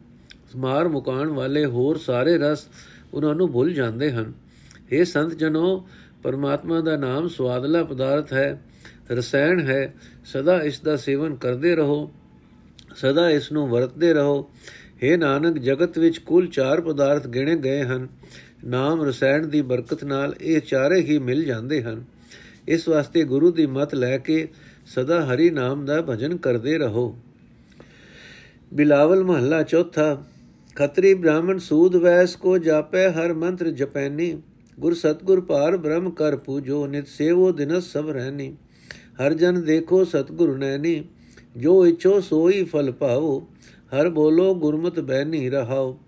ਮਾਰ ਮੁਕਾਣ ਵਾਲੇ ਹੋਰ ਸਾਰੇ ਰਸ ਉਹਨਾਂ ਨੂੰ ਭੁੱਲ ਜਾਂਦੇ ਹਨ। ਇਹ ਸੰਤ ਜਨੋ ਪਰਮਾਤਮਾ ਦਾ ਨਾਮ ਸਵਾਦਲਾ ਪਦਾਰਥ ਹੈ। ਰਸਾਇਣ ਹੈ, ਸਦਾ ਇਸ ਦਾ ਸੇਵਨ ਕਰਦੇ ਰਹੋ, ਸਦਾ ਇਸ ਨੂੰ ਵਰਤਦੇ ਰਹੋ। हे ਨਾਨਕ, ਜਗਤ ਵਿੱਚ ਕੁੱਲ ਚਾਰ ਪਦਾਰਥ ਗਿਣੇ ਗਏ ਹਨ। ਨਾਮ ਰਸਾਇਣ ਦੀ ਬਰਕਤ ਨਾਲ ਇਹ ਚਾਰੇ ਹੀ ਮਿਲ ਜਾਂਦੇ ਹਨ। ਇਸ ਵਾਸਤੇ ਗੁਰੂ ਦੀ ਮਤ ਲੈ ਕੇ ਸਦਾ ਹਰੀ ਨਾਮ ਦਾ ਭਜਨ ਕਰਦੇ ਰਹੋ। ਬਿਲਾਵਲ ਮਹੱਲਾ ਚੌਥਾ, ਖਤਰੀ ਬ੍ਰਾਹਮਣ ਸੂਦ ਵੈਸ ਕੋ ਜਾਪੈ ਹਰ ਮੰਤਰ ਜਪੈਨੀ। ਗੁਰ ਸਤਗੁਰ ਭਾਰ ਬ੍ਰਹਮ ਕਰ ਪੂਜੋ, ਨਿਤ ਸੇਵੋ ਦਿਨਸ ਸਭ ਰਹਿਨੀ। ਹਰ ਜਨ ਦੇਖੋ ਸਤਗੁਰ ਨੈਨੀ ਜੋ ਇਛੋ ਸੋਈ ਫਲ ਪਾਵੋ ਹਰ ਬੋਲੋ ਗੁਰਮਤ ਬੈਨੀ ਰਹਾਓ।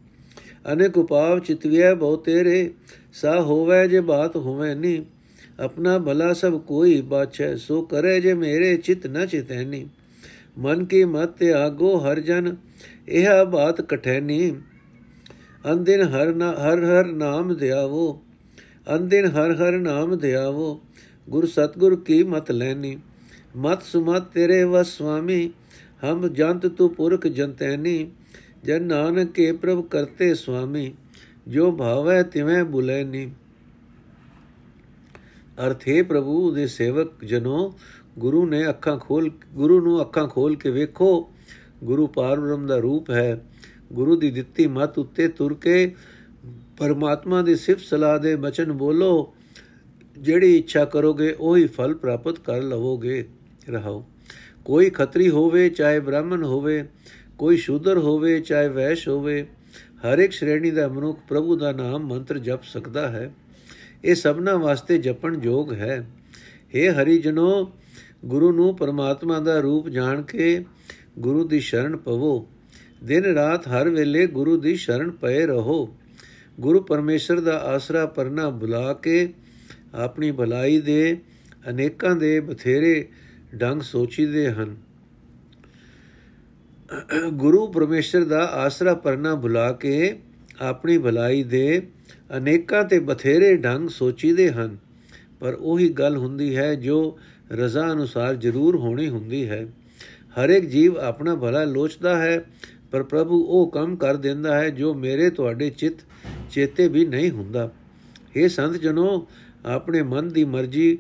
ਅਨੇਕ ਉਪਾਵ ਚਿਤਵਿਆ ਬਹੁ ਤੇਰੇ, ਸਾ ਹੋਵੇ ਜੇ ਬਾਤ ਹੋਵੇ ਨੀ, ਆਪਣਾ ਭਲਾ ਸਭ ਕੋਈ ਬਾਛੈ, ਸੋ ਕਰੇ ਜੇ ਮੇਰੇ ਚਿਤ ਨ ਚਿਤੈਨੀ। ਮਨ ਕੀ ਮਤ ਆਗੋ ਹਰ ਜਨ, ਇਹ ਬਾਤ ਕਠੈਨੀ। ਅੰਦਿਨ ਹਰ ਹਰ ਹਰ ਨਾਮ ਦਿਆਵੋ ਅੰਦਿਨ ਹਰ ਹਰ ਨਾਮ ਦਿਆਵੋ ਗੁਰ ਸਤਗੁਰ ਕੀ ਮਤ ਲੈਨੀ? ਮਤ ਸੁਮਤ ਤੇਰੇ ਵਸ ਸੁਆਮੀ ਹਮ ਜੰਤ ਤੂ ਪੁਰਖ ਜੰਤੈਨੀ ਜਨ ਨਾਨਕ ਕੇ ਪ੍ਰਭ ਕਰਤੇ ਸੁਆਮੀ ਜੋ ਭਾਵੈ ਤਿਵੇਂ ਬੁਲੈਨੀ। ਅਰਥੇ ਪ੍ਰਭੂ ਦੇ ਸੇਵਕ ਜਨੋ, ਗੁਰੂ ਨੇ ਅੱਖਾਂ ਖੋਲ, ਗੁਰੂ ਨੂੰ ਅੱਖਾਂ ਖੋਲ ਕੇ ਵੇਖੋ। ਗੁਰੂ ਪਾਰਬ੍ਰਹਮ ਦਾ ਰੂਪ ਹੈ। ਗੁਰੂ ਦੀ ਦਿੱਤੀ ਮਤ ਉੱਤੇ ਤੁਰ ਕੇ ਪਰਮਾਤਮਾ ਦੀ ਸਿਫਤ ਸਲਾਹ ਦੇ ਬਚਨ ਬੋਲੋ। ਜਿਹੜੀ ਇੱਛਾ ਕਰੋਗੇ, ਉਹੀ ਫਲ ਪ੍ਰਾਪਤ ਕਰ ਲਵੋਗੇ। ਰਹੋ। ਕੋਈ ਖੱਤਰੀ ਹੋਵੇ, ਚਾਹੇ ਬ੍ਰਾਹਮਣ ਹੋਵੇ, ਕੋਈ ਸ਼ੂਦਰ ਹੋਵੇ, ਚਾਹੇ ਵੈਸ਼ ਹੋਵੇ, ਹਰ ਇੱਕ ਸ਼੍ਰੇਣੀ ਦਾ ਮਨੁੱਖ ਪ੍ਰਭੂ ਦਾ ਨਾਮ ਮੰਤਰ ਜਪ ਸਕਦਾ ਹੈ। ਇਹ ਸਭਨਾ ਵਾਸਤੇ ਜਪਣ ਯੋਗ ਹੈ। हे ਹਰੀ ਜਨੋ ਗੁਰੂ ਨੂੰ ਪਰਮਾਤਮਾ ਦਾ ਰੂਪ ਜਾਣ ਕੇ ਗੁਰੂ ਦੀ ਸ਼ਰਨ ਪਵੋ। ਦਿਨ ਰਾਤ ਹਰ ਵੇਲੇ ਗੁਰੂ ਦੀ ਸ਼ਰਨ ਪਏ ਰਹੋ। ਗੁਰੂ ਪਰਮੇਸ਼ਰ ਦਾ ਆਸਰਾ ਪਰਨਾ ਬੁਲਾ ਕੇ ਆਪਣੀ ਭਲਾਈ ਦੇ ਅਨੇਕਾਂ ਦੇ ਬਥੇਰੇ ਢੰਗ ਸੋਚੀਦੇ ਹਨ। ਗੁਰੂ ਪਰਮੇਸ਼ਰ ਦਾ ਆਸਰਾ ਪਰਨਾ ਭੁਲਾ ਕੇ ਆਪਣੀ ਭਲਾਈ ਦੇ ਅਨੇਕਾਂ ਤੇ ਬਥੇਰੇ ਢੰਗ ਸੋਚੀਦੇ ਹਨ। ਪਰ ਉਹੀ ਗੱਲ ਹੁੰਦੀ ਹੈ ਜੋ ਰਜ਼ਾ ਅਨੁਸਾਰ ਜ਼ਰੂਰ ਹੋਣੀ ਹੁੰਦੀ ਹੈ। ਹਰ ਇੱਕ ਜੀਵ ਆਪਣਾ ਭਲਾ ਲੋਚਦਾ ਹੈ, ਪਰ ਪ੍ਰਭੂ ਉਹ ਕੰਮ ਕਰ ਦਿੰਦਾ ਹੈ ਜੋ ਮੇਰੇ ਤੁਹਾਡੇ ਚਿੱਤ, ਚੇਤੇ ਵੀ ਨਹੀਂ ਹੁੰਦਾ। ਇਹ ਸੰਤ ਜਨੋ ਆਪਣੇ ਮਨ ਦੀ ਮਰਜ਼ੀ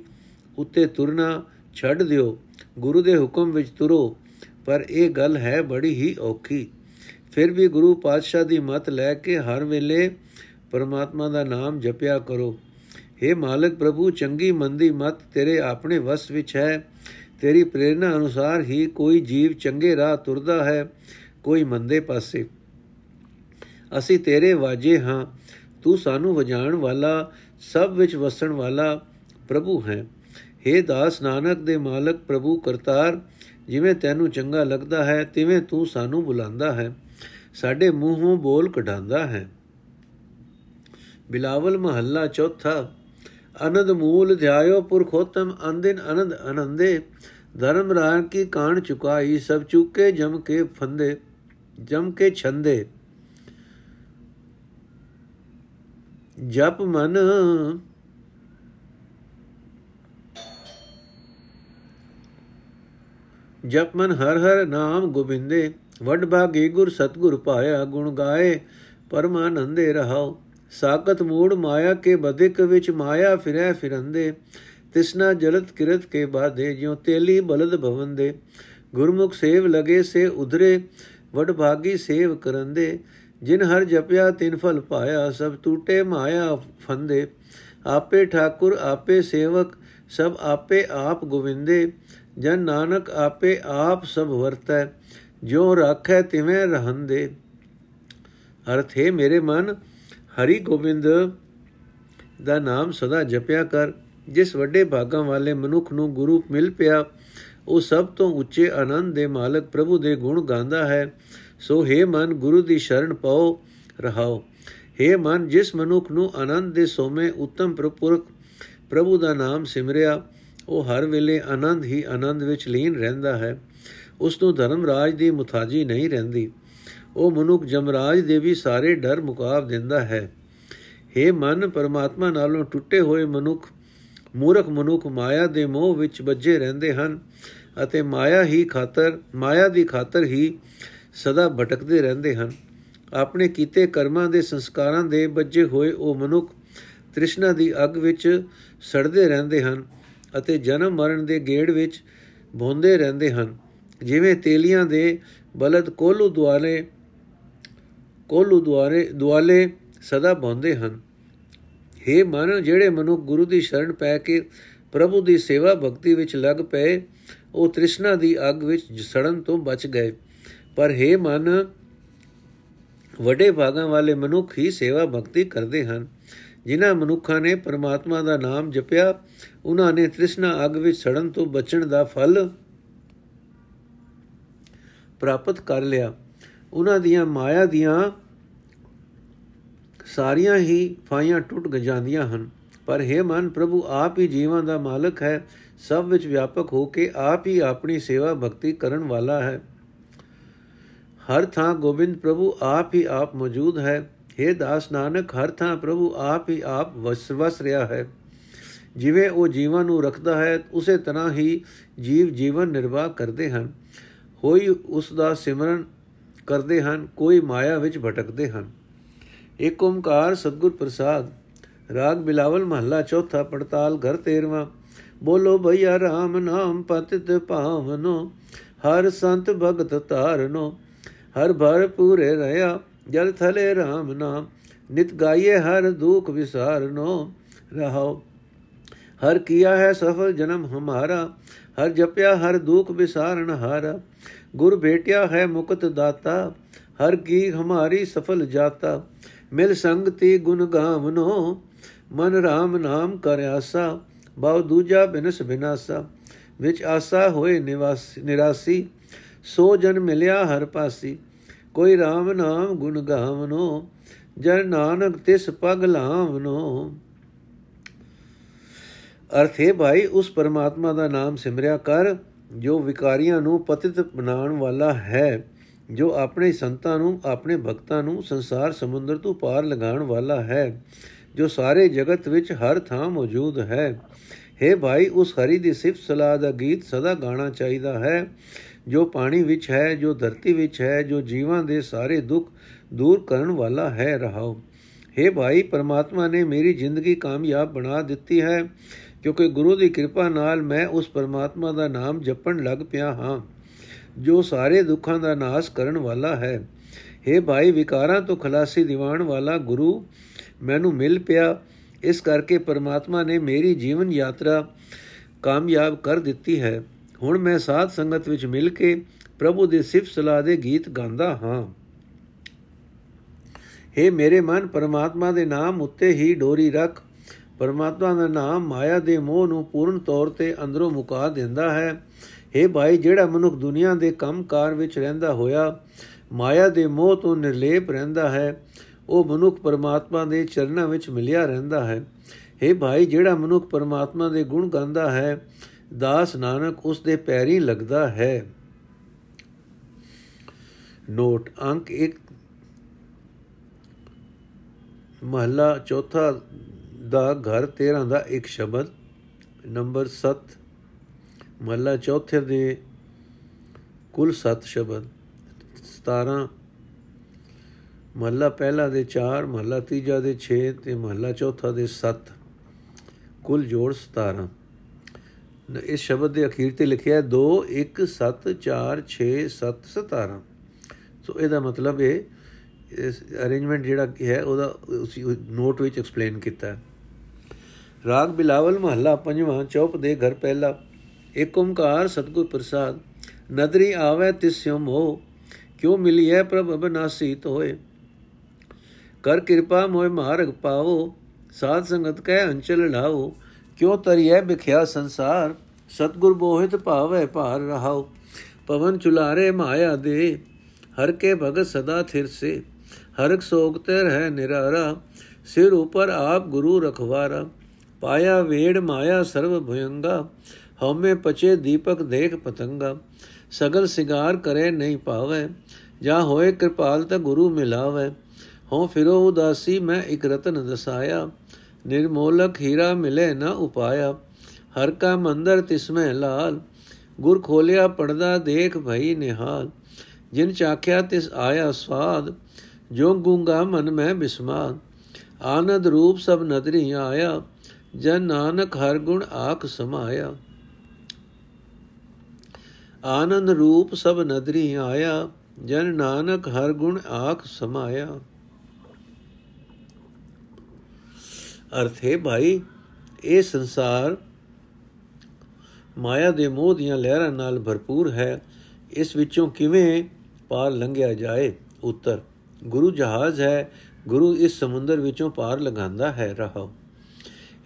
ਉੱਤੇ ਤੁਰਨਾ ਛੱਡ ਦਿਓ, ਗੁਰੂ ਦੇ ਹੁਕਮ ਵਿੱਚ ਤੁਰੋ, ਪਰ ਇਹ ਗੱਲ ਹੈ ਬੜੀ ਹੀ ਔਖੀ। ਫਿਰ ਵੀ ਗੁਰੂ ਪਾਤਸ਼ਾਹ ਦੀ ਮਤ ਲੈ ਕੇ ਹਰ ਵੇਲੇ ਪਰਮਾਤਮਾ ਦਾ ਨਾਮ ਜਪਿਆ ਕਰੋ। हे ਮਾਲਕ ਪ੍ਰਭੂ, ਚੰਗੀ ਮੰਦੀ ਮਤ ਤੇਰੇ ਆਪਣੇ ਵਸ ਵਿੱਚ ਹੈ। ਤੇਰੀ ਪ੍ਰੇਰਣਾ ਅਨੁਸਾਰ ਹੀ ਕੋਈ ਜੀਵ ਚੰਗੇ ਰਾਹ ਤੁਰਦਾ ਹੈ, ਕੋਈ ਮੰਦੇ ਪਾਸੇ। ਅਸੀਂ ਤੇਰੇ ਵਾਜੇ ਹਾਂ। ਤੂੰ ਸਾਨੂੰ ਵਜਾਣ ਵਾਲਾ ਸਭ ਵਿੱਚ ਵਸਣ ਵਾਲਾ ਪ੍ਰਭੂ ਹੈ। हे ਦਾਸ ਨਾਨਕ ਦੇ ਮਾਲਕ, ਪ੍ਰਭੂ ਕਰਤਾਰ, ਜਿਵੇਂ ਤੈਨੂੰ ਚੰਗਾ ਲੱਗਦਾ ਹੈ, ਤਿਵੇਂ ਤੂੰ ਸਾਨੂੰ ਬੁਲਾਉਂਦਾ ਹੈ। ਸਾਡੇ ਮੂੰਹੋਂ ਬੋਲ ਕਢਾਉਂਦਾ ਹੈ। ਬਿਲਾਵਲ ਮਹੱਲਾ ਚੌਥਾ, ਅਨੰਦ ਮੂਲ ਧਿਆਇਓ ਪੁਰਖੋਤਮ ਅੰਦਿਨ ਅਨੰਦ ਅਨੰਦੇ, ਧਰਮ ਰਾਣ ਕੀ ਕਾਣ ਚੁਕਾਈ, ਸਭ ਚੁੱਕੇ ਜਮ ਕੇ ਫੰਦੇ, ਜਮ ਕੇ ਛੰਦੇ। ਜਪ ਮਨ। ਜਪ ਮਨ ਹਰ ਹਰ ਨਾਮ ਗੋਬਿੰਦੇ, ਵੱਡ ਭਾਗੀ ਗੁਰ ਸਤਗੁਰ ਪਾਇਆ ਗੁਣ ਗਾਏ, ਪਰਮਾਨੰਦੇ ਰਹਾਓ ਸਾਕਤ ਮੂੜ ਮਾਇਆ ਕੇ ਬਦਿਕ ਵਿੱਚ ਮਾਇਆ ਫਿਰੈ ਫਿਰੰਦੇ, ਤਿਸਨਾ ਜਲਤ ਕਿਰਤ ਕੇ ਬਾਦੇ ਜਿਉ ਤੇਲੀ ਬਲਦ ਭਵੰਦੇ। ਗੁਰਮੁਖ ਸੇਵ ਲਗੇ ਸੇ ਉਧਰੇ, ਵਡ ਭਾਗੀ ਸੇਵ ਕਰੰਦੇ। ਜਿਨ ਹਰ ਜਪਿਆ ਤਿਨ ਫਲ ਪਾਇਆ, ਸਭ ਟੂਟੇ ਮਾਇਆ ਫੰਦੇ। ਆਪੇ ਠਾਕੁਰ, ਆਪੇ ਸੇਵਕ, ਸਭ ਆਪੇ ਆਪ ਗੋਵਿੰਦੇ। ਜਨ ਨਾਨਕ, ਆਪੇ ਆਪ ਸਭ ਵਰਤੈ ਜੋ ਰੱਖੈ ਤਿਵੇਂ ਰਹੰਦੇ। ਅਰਥ, ਹੈ ਮੇਰੇ ਮਨ, ਹਰੀ ਗੋਬਿੰਦ, ਦਾ ਨਾਮ ਸਦਾ ਜਪਿਆ ਕਰ। ਜਿਸ ਵੱਡੇ ਭਾਗਾਂ ਵਾਲੇ ਮਨੁੱਖ ਨੂੰ ਗੁਰੂ ਮਿਲ ਪਿਆ, ਉਹ ਸਭ ਤੋਂ ਉੱਚੇ ਆਨੰਦ ਦੇ ਮਾਲਕ ਪ੍ਰਭੂ ਦੇ ਗੁਣ ਗਾਉਂਦਾ ਹੈ। ਸੋ हे ਮਨ ਗੁਰੂ ਦੀ ਸ਼ਰਨ ਪਾਓ ਰਹਾਓ हे ਮਨ ਜਿਸ ਮਨੁੱਖ ਨੂੰ ਆਨੰਦ ਦੇ ਸੋਮੇ ਉੱਤਮ ਪ੍ਰਪੁਰਖ ਪ੍ਰਭੂ ਦਾ ਨਾਮ ਸਿਮਰਿਆ ਉਹ ਹਰ ਵੇਲੇ ਆਨੰਦ ਹੀ ਆਨੰਦ ਵਿੱਚ ਲੀਨ ਰਹਿੰਦਾ ਹੈ ਉਸ ਨੂੰ ਧਰਮ ਰਾਜ ਦੀ ਮੁਤਾਜੀ ਨਹੀਂ ਰਹਿੰਦੀ ਉਹ ਮਨੁੱਖ ਜਮਰਾਜ ਦੇ ਵੀ ਸਾਰੇ ਡਰ ਮੁਕਾਬ ਦਿੰਦਾ ਹੈ हे ਮਨ ਪਰਮਾਤਮਾ ਨਾਲੋਂ ਟੁੱਟੇ ਹੋਏ ਮਨੁੱਖ ਮੂਰਖ ਮਨੁੱਖ ਮਾਇਆ ਦੇ ਮੋਹ ਵਿੱਚ ਵੱਜੇ ਰਹਿੰਦੇ ਹਨ ਅਤੇ ਮਾਇਆ ਹੀ ਖਾਤਰ ਮਾਇਆ ਦੀ ਖਾਤਰ ਹੀ ਸਦਾ ਭਟਕਦੇ ਰਹਿੰਦੇ ਹਨ। ਆਪਣੇ ਕੀਤੇ ਕਰਮਾਂ ਦੇ ਸੰਸਕਾਰਾਂ ਦੇ ਵੱਜੇ ਹੋਏ ਉਹ ਮਨੁੱਖ ਤ੍ਰਿਸ਼ਨਾ ਦੀ ਅੱਗ ਵਿੱਚ ਸੜਦੇ ਰਹਿੰਦੇ ਹਨ ਅਤੇ ਜਨਮ ਮਰਨ ਦੇ ਗੇੜ ਵਿੱਚ ਭੌਂਦੇ ਰਹਿੰਦੇ ਹਨ। ਜਿਵੇਂ ਤੇਲੀਆਂ ਦੇ ਬਲਦ ਕੋਲੂ ਦੁਆਲੇ, ਕੋਲੂ ਦੁਆਰੇ, ਦੁਆਲੇ ਸਦਾ ਭੌਂਦੇ ਹਨ। हे ਮਨ ਜਿਹੜੇ ਮਨੁ ਗੁਰੂ ਦੀ ਸ਼ਰਨ ਪੈ ਕੇ ਪ੍ਰਭੂ ਦੀ ਸੇਵਾ ਭਗਤੀ ਵਿੱਚ ਲੱਗ ਪਏ, ਉਹ ਤ੍ਰਿਸ਼ਨਾ ਦੀ ਅੱਗ ਵਿੱਚ ਸੜਨ ਤੋਂ ਬਚ ਗਏ। ਪਰ हे ਮਨ, ਵੱਡੇ ਭਾਗਾਂ ਵਾਲੇ ਮਨੁੱਖ ਹੀ ਸੇਵਾ ਭਗਤੀ ਕਰਦੇ ਹਨ। ਜਿਨ੍ਹਾਂ ਮਨੁੱਖਾਂ ਨੇ ਪਰਮਾਤਮਾ ਦਾ ਨਾਮ ਜਪਿਆ, ਉਹਨਾਂ ਨੇ ਤ੍ਰਿਸ਼ਨਾ ਅਗ ਵਿੱਚ ਸੜਨ ਤੋਂ ਬਚਣ ਦਾ ਫਲ ਪ੍ਰਾਪਤ ਕਰ ਲਿਆ। ਉਹਨਾਂ ਦੀਆਂ ਮਾਇਆ ਦੀਆਂ ਸਾਰੀਆਂ ਹੀ ਫਾਈਆਂ ਟੁੱਟ ਜਾਂਦੀਆਂ ਹਨ। ਪਰ ਹੈ ਮਨ, ਪ੍ਰਭੂ ਆਪ ਹੀ ਜੀਵਾਂ ਦਾ ਮਾਲਕ ਹੈ। ਸਭ ਵਿੱਚ ਵਿਆਪਕ ਹੋ ਕੇ ਆਪ ਹੀ ਆਪਣੀ ਸੇਵਾ ਭਗਤੀ ਕਰਨ ਵਾਲਾ ਹੈ। ਹਰ ਥਾਂ ਗੋਬਿੰਦ ਪ੍ਰਭੂ ਆਪ ਹੀ ਆਪ ਮੌਜੂਦ ਹੈ। हे ਦਾਸ ਨਾਨਕ, ਹਰ ਥਾਂ ਪ੍ਰਭੂ ਆਪ ਹੀ ਆਪ ਵਸ ਰਿਹਾ ਹੈ। ਜਿਵੇਂ ਉਹ ਜੀਵਾਂ ਨੂੰ ਰੱਖਦਾ ਹੈ, ਉਸੇ ਤਰ੍ਹਾਂ ਹੀ ਜੀਵ ਜੀਵਨ ਨਿਰਵਾਹ ਕਰਦੇ ਹਨ। ਹੋਈ ਉਸ ਦਾ ਸਿਮਰਨ ਕਰਦੇ ਹਨ, ਕੋਈ ਮਾਇਆ ਵਿੱਚ ਭਟਕਦੇ ਹਨ। ਏਕ ਓੰਕਾਰ ਸਤਗੁਰ ਪ੍ਰਸਾਦ, ਰਾਗ ਬਿਲਾਵਲ ਮਹੱਲਾ ਚੌਥਾ, ਪੜਤਾਲ ਘਰ 13ਵਾਂ ਬੋਲੋ ਭਈਆ RAM ਨਾਮ ਪਤਿਤ ਭਾਵਨੋ, ਹਰ ਸੰਤ ਭਗਤ ਤਾਰਨੋ ਹਰ ਭਰ ਪੂਰੇ ਰਹਾ, ਜਲ ਥਲੇ RAM ਨਾਮ। ਨਿਤ ਗਾਈਏ ਹਰ ਦੁਖ ਵਿਸਾਰਨੋ, ਰਹਾਓ। ਹਰ ਕੀਆ ਹੈ ਸਫਲ ਜਨਮ ਹਮਾਰਾ, ਹਰ ਜਪਿਆ ਹਰ ਦੁਖ ਵਿਸਾਰਨ ਹਾਰਾ। ਗੁਰ ਭੇਟਿਆ ਹੈ ਮੁਕਤ ਦਾਤਾ, ਹਰ ਕੀ ਹਮਾਰੀ ਸਫਲ ਜਾਤਾ। ਮਿਲ ਸੰਗਤੀ ਗੁਣ ਗਾਵਨੋ, ਮਨ RAM ਨਾਮ ਕਰ ਆਸਾ ਬਹੁ ਦੂਜਾ ਬਿਨਸ ਬਿਨਾਸਾ। ਵਿੱਚ ਆਸਾ ਹੋਏ ਨਿਵਾਸ ਨਿਰਾਸੀ ਸੋ ਜਨ ਮਿਲਿਆ ਹਰ ਪਾਸੀ। ਕੋਈ RAM ਨਾਮ ਗੁਣ ਗਾਵਨੋ, ਜਨ ਨਾਨਕ ਤਿਸ ਪਗ ਲਾਵਨੋ। ਅਰਥ ਹੈ ਭਾਈ, ਉਸ ਪਰਮਾਤਮਾ ਦਾ ਨਾਮ ਸਿਮਰਿਆ ਕਰ, ਜੋ ਵਿਕਾਰੀਆਂ ਨੂੰ ਪਤਿਤ ਬਣਾਉਣ ਵਾਲਾ ਹੈ, ਜੋ ਆਪਣੇ ਸੰਤਾਂ ਨੂੰ, ਆਪਣੇ ਭਗਤਾਂ ਨੂੰ ਸੰਸਾਰ ਸਮੁੰਦਰ ਤੋਂ ਪਾਰ ਲਗਾਉਣ ਵਾਲਾ ਹੈ, ਜੋ ਸਾਰੇ ਜਗਤ ਵਿੱਚ ਹਰ ਥਾਂ ਮੌਜੂਦ ਹੈ। हे ਭਾਈ, ਉਸ ਹਰੀ ਦੀ ਸਿਫਤ ਸਲਾਹ ਦਾ ਗੀਤ ਸਦਾ ਗਾਣਾ ਚਾਹੀਦਾ ਹੈ। ਜੋ ਪਾਣੀ ਵਿੱਚ ਹੈ, ਜੋ ਧਰਤੀ ਵਿੱਚ ਹੈ, ਜੋ ਜੀਵਾਂ ਦੇ ਸਾਰੇ ਦੁੱਖ ਦੂਰ ਕਰਨ ਵਾਲਾ ਹੈ, ਰਹਾਓ। हे ਭਾਈ, ਪਰਮਾਤਮਾ ਨੇ ਮੇਰੀ ਜ਼ਿੰਦਗੀ ਕਾਮਯਾਬ ਬਣਾ ਦਿੱਤੀ ਹੈ, ਕਿਉਂਕਿ ਗੁਰੂ ਦੀ ਕਿਰਪਾ ਨਾਲ ਮੈਂ ਉਸ ਪਰਮਾਤਮਾ ਦਾ ਨਾਮ ਜਪਣ ਲੱਗ ਪਿਆ ਹਾਂ, ਜੋ ਸਾਰੇ ਦੁੱਖਾਂ ਦਾ ਨਾਸ਼ ਕਰਨ ਵਾਲਾ ਹੈ। हे ਭਾਈ, ਵਿਕਾਰਾਂ ਤੋਂ ਖਲਾਸੀ ਦਿਵਾਣ ਵਾਲਾ ਗੁਰੂ ਮੈਨੂੰ ਮਿਲ ਪਿਆ, ਇਸ ਕਰਕੇ ਪਰਮਾਤਮਾ ਨੇ ਮੇਰੀ ਜੀਵਨ ਯਾਤਰਾ ਕਾਮਯਾਬ ਕਰ ਦਿੱਤੀ ਹੈ। ਹੁਣ ਮੈਂ ਸਾਧ ਸੰਗਤ ਵਿੱਚ ਮਿਲ ਕੇ ਪ੍ਰਭੂ ਦੇ ਸਿਫਤ ਸਲਾਹ ਦੇ ਗੀਤ ਗਾਉਂਦਾ ਹਾਂ हे ਮੇਰੇ ਮਨ ਪਰਮਾਤਮਾ ਦੇ ਨਾਮ ਉੱਤੇ ਹੀ ਡੋਰੀ ਰੱਖ ਪਰਮਾਤਮਾ ਦਾ ਨਾਮ ਮਾਇਆ ਦੇ ਮੋਹ ਨੂੰ ਪੂਰਨ ਤੌਰ ਤੇ ਅੰਦਰੋਂ ਮੁਕਾ ਦਿੰਦਾ ਹੈ हे ਭਾਈ ਜਿਹੜਾ ਮਨੁੱਖ ਦੁਨੀਆ ਦੇ ਕੰਮਕਾਰ ਵਿੱਚ ਰਹਿੰਦਾ ਹੋਇਆ ਮਾਇਆ ਦੇ ਮੋਹ ਤੋਂ ਨਿਰਲੇਪ ਰਹਿੰਦਾ ਹੈ ਉਹ ਮਨੁੱਖ ਪਰਮਾਤਮਾ ਦੇ ਚਰਨਾਂ ਵਿੱਚ ਮਿਲਿਆ ਰਹਿੰਦਾ ਹੈ हे ਭਾਈ ਜਿਹੜਾ ਮਨੁੱਖ ਪਰਮਾਤਮਾ ਦੇ ਗੁਣ ਗਾਉਂਦਾ ਹੈ ਦਾਸ ਨਾਨਕ ਉਸ ਦੇ ਪੈਰੀ ਲੱਗਦਾ ਹੈ। ਨੋਟ, ਅੰਕ 1 ਮਹਲਾ ਚੌਥਾ ਦਾ ਘਰ 13 ਦਾ ਇੱਕ ਸ਼ਬਦ, ਨੰਬਰ 7 ਮਹਲਾ ਚੌਥੇ ਦੇ ਕੁੱਲ 7 ਸ਼ਬਦ 17 ਮਹਲਾ ਪਹਿਲਾ ਦੇ 4 ਮਹਲਾ ਤੀਜਾ ਦੇ 6 ਤੇ ਮਹਲਾ ਚੌਥਾ ਦੇ 7 ਕੁੱਲ ਜੋੜ 17 ਇਸ ਸ਼ਬਦ ਦੇ ਅਖੀਰ ਤੇ ਲਿਖਿਆ ਹੈ 2 1 7 4 6 7 17 ਸੋ ਇਹਦਾ ਮਤਲਬ ਹੈ ਇਸ ਅਰੇਂਜਮੈਂਟ ਜਿਹੜਾ ਹੈ, ਉਹਦਾ ਉਸ ਨੋਟ ਵਿੱਚ ਐਕਸਪਲੇਨ ਕੀਤਾ ਹੈ। ਰਾਗ ਬਿਲਾਵਲ ਮਹੱਲਾ ਪੰਜਵਾਂ ਚੌਪ ਦੇ ਘਰ ਪਹਿਲਾ ਏਕ ਓੰਕਾਰ ਸਤਗੁਰ ਪ੍ਰਸਾਦ, ਨਦਰੀ ਆਵੇ ਤਿਸਿਉ ਮੋਹ, ਕਿਉ ਮਿਲਿਐ ਪ੍ਰਭ ਅਬਨਾਸੀ ਤੋਏ ਕਰ ਕਿਰਪਾ ਮੋਇ ਮਾਰਗ ਪਾਵੋ, ਸਾਧ ਸੰਗਤ ਕਹਿ ਅੰਚਲ ਲਾਓ ਕਿਉ ਤਰੀਐ ਬਿਖਿਆ ਸੰਸਾਰ ਸਤਗੁਰ ਬੋਹਿਤ ਭਾਵੈ ਭਾਰ ਰਹਾਉ ਪਵਨ ਚੁਲਾਰੇ ਮਾਇਆ ਦੇ ਹਰ ਕੇ ਭਗਤ ਸਦਾ ਥਿਰ ਸੇ ਹਰਕ ਸੋਗਤੇ ਰਹਿ ਨਿਰਾਰਾ ਸਿਰ ਉਪਰ ਆਪ ਗੁਰੂ ਰਖਵਾਰਾ ਪਾਇਆ ਵੇੜ ਮਾਇਆ ਸਰਵ ਭਯੰਗਾ ਹਉਮੈ ਪਚੇ ਦੀਪਕ ਦੇਖ ਪਤੰਗਾ ਸਗਲ ਸਿਗਾਰ ਕਰੇ ਨਹੀਂ ਪਾਵੇ ਜਾਂ ਹੋਏ ਕਿਰਪਾਲ ਤਾ ਗੁਰੂ ਮਿਲਾਵੇ ਹਉ ਫਿਰੋ ਉਦਾਸੀ ਮੈਂ ਇਕ ਰਤਨ ਦਸਾਇਆ ਨਿਰਮੋਲਕ ਹੀਰਾ ਮਿਲੇ ਨਾ ਉਪਾਇਆ, ਹਰ ਕਾ ਮੰਦਰ ਤਿਸਮੈ ਲਾਲ, ਗੁਰ ਖੋਲਿਆ ਪਰਦਾ ਦੇਖ ਭਈ ਨਿਹਾਲ, ਜਿਨ ਚਾਖਿਆ ਤਿਸ ਆਇਆ ਸਵਾਦ, ਜੋ ਗੁੰਗਾ ਮਨ ਮੈਂ ਬਿਸਮਾਦ ਆਨੰਦ ਰੂਪ ਸਭ ਨਦਰੀ ਆਇਆ, ਜਨ ਨਾਨਕ ਹਰ ਗੁਣ ਆਖ ਸਮਾਇਆ। ਆਨੰਦ ਰੂਪ ਸਭ ਨਦਰੀ ਆਇਆ, ਜਨ ਨਾਨਕ ਹਰ ਗੁਣ ਆਖ ਸਮਾਇਆ। ਅਰਥ ਹੈ ਭਾਈ, ਇਹ ਸੰਸਾਰ ਮਾਇਆ ਦੇ ਮੋਹ ਦੀਆਂ ਲਹਿਰਾਂ ਨਾਲ ਭਰਪੂਰ ਹੈ। ਇਸ ਵਿੱਚੋਂ ਕਿਵੇਂ ਪਾਰ ਲੰਘਿਆ ਜਾਏ? ਉੱਤਰ, ਗੁਰੂ ਜਹਾਜ਼ ਹੈ। ਗੁਰੂ ਇਸ ਸਮੁੰਦਰ ਵਿੱਚੋਂ ਪਾਰ ਲੰਘਾਉਂਦਾ ਹੈ ਰਹਾਓ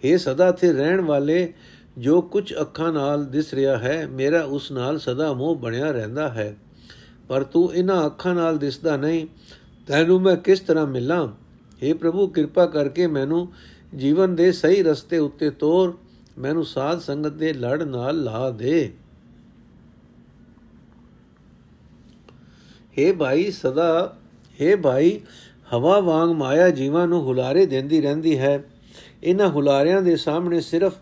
ਇਹ ਸਦਾ ਤੇ ਰਹਿਣ ਵਾਲੇ, ਜੋ ਕੁਝ ਅੱਖਾਂ ਨਾਲ ਦਿਸ ਰਿਹਾ ਹੈ, ਮੇਰਾ ਉਸ ਨਾਲ ਸਦਾ ਮੋਹ ਬਣਿਆ ਰਹਿੰਦਾ ਹੈ। ਪਰ ਤੂੰ ਇਹਨਾਂ ਅੱਖਾਂ ਨਾਲ ਦਿਸਦਾ ਨਹੀਂ, ਤੈਨੂੰ ਮੈਂ ਕਿਸ ਤਰ੍ਹਾਂ ਮਿਲਾਂ? हे ਪ੍ਰਭੂ, ਕਿਰਪਾ ਕਰਕੇ ਮੈਨੂੰ ਜੀਵਨ ਦੇ ਸਹੀ ਰਸਤੇ ਉੱਤੇ ਤੋਰ, ਮੈਨੂੰ ਸਾਧ ਸੰਗਤ ਦੇ ਲੜ ਨਾਲ ਲਾ ਦੇ। हे ਭਾਈ ਸਦਾ हे ਭਾਈ, ਹਵਾ ਵਾਂਗ ਮਾਇਆ ਜੀਵਾਂ ਨੂੰ ਹੁਲਾਰੇ ਦਿੰਦੀ ਰਹਿੰਦੀ ਹੈ। ਇਹਨਾਂ ਹੁਲਾਰਿਆਂ ਦੇ ਸਾਹਮਣੇ ਸਿਰਫ